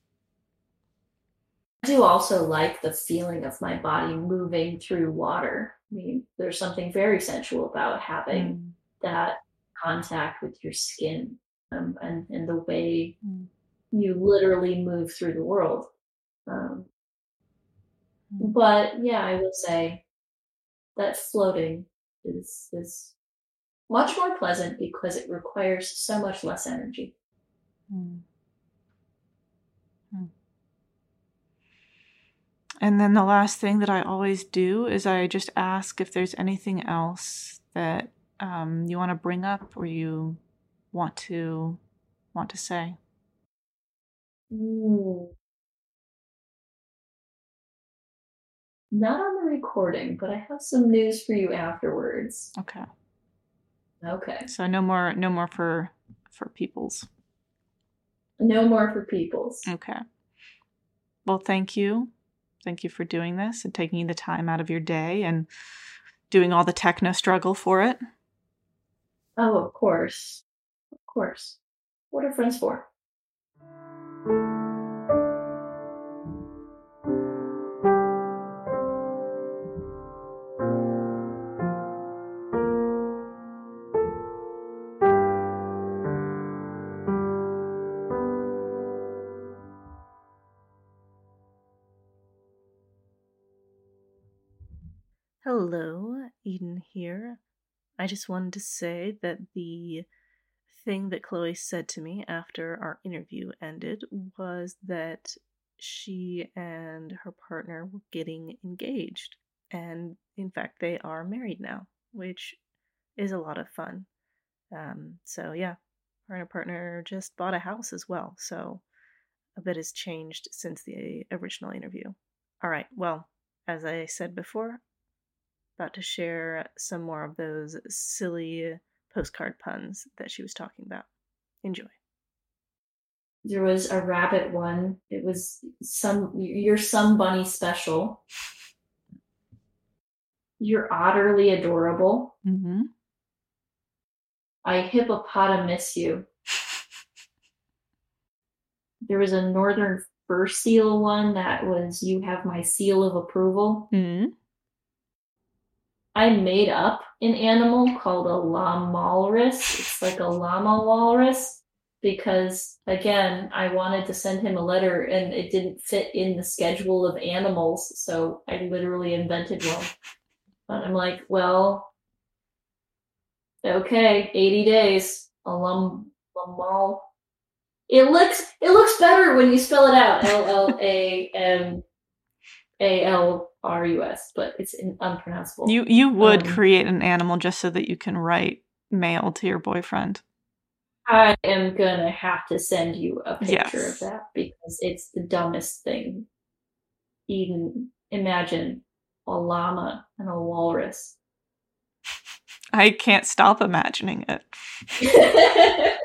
I do also like the feeling of my body moving through water. I mean, there's something very sensual about having Mm. that contact with your skin um, and, and the way Mm. you literally move through the world. Um. But yeah, I will say that floating is is much more pleasant because it requires so much less energy. Mm. And then the last thing that I always do is I just ask if there's anything else that um, you want to bring up or you want to want to say. Ooh. Not on the recording, but I have some news for you afterwards. Okay. Okay. So no more no more for for peoples. No more for peoples. Okay. Well, thank you. Thank you for doing this and taking the time out of your day and doing all the techno struggle for it. Oh, of course. Of course. What are friends for? I just wanted to say that the thing that Chloe said to me after our interview ended was that she and her partner were getting engaged. And in fact, they are married now, which is a lot of fun. Um, so, yeah, her and her partner just bought a house as well. So, a bit has changed since the original interview. All right, well, as I said before, about to share some more of those silly postcard puns that she was talking about. Enjoy. There was a rabbit one. It was some your some bunny special. You're utterly adorable. Mm-hmm. I hippopotamus you. There was a northern fur seal one that was you have my seal of approval. Mm-hmm. I made up an animal called a llamalrus. It's like a llama walrus because again, I wanted to send him a letter and it didn't fit in the schedule of animals, so I literally invented one. But I'm like, well, okay, 80 days. A lum lamal. It looks it looks better when you spell it out. L L A M A L R U S, but it's unpronounceable. You you would um, create an animal just so that you can write mail to your boyfriend. I am gonna have to send you a picture yes. of that because it's the dumbest thing. Even imagine a llama and a walrus. I can't stop imagining it.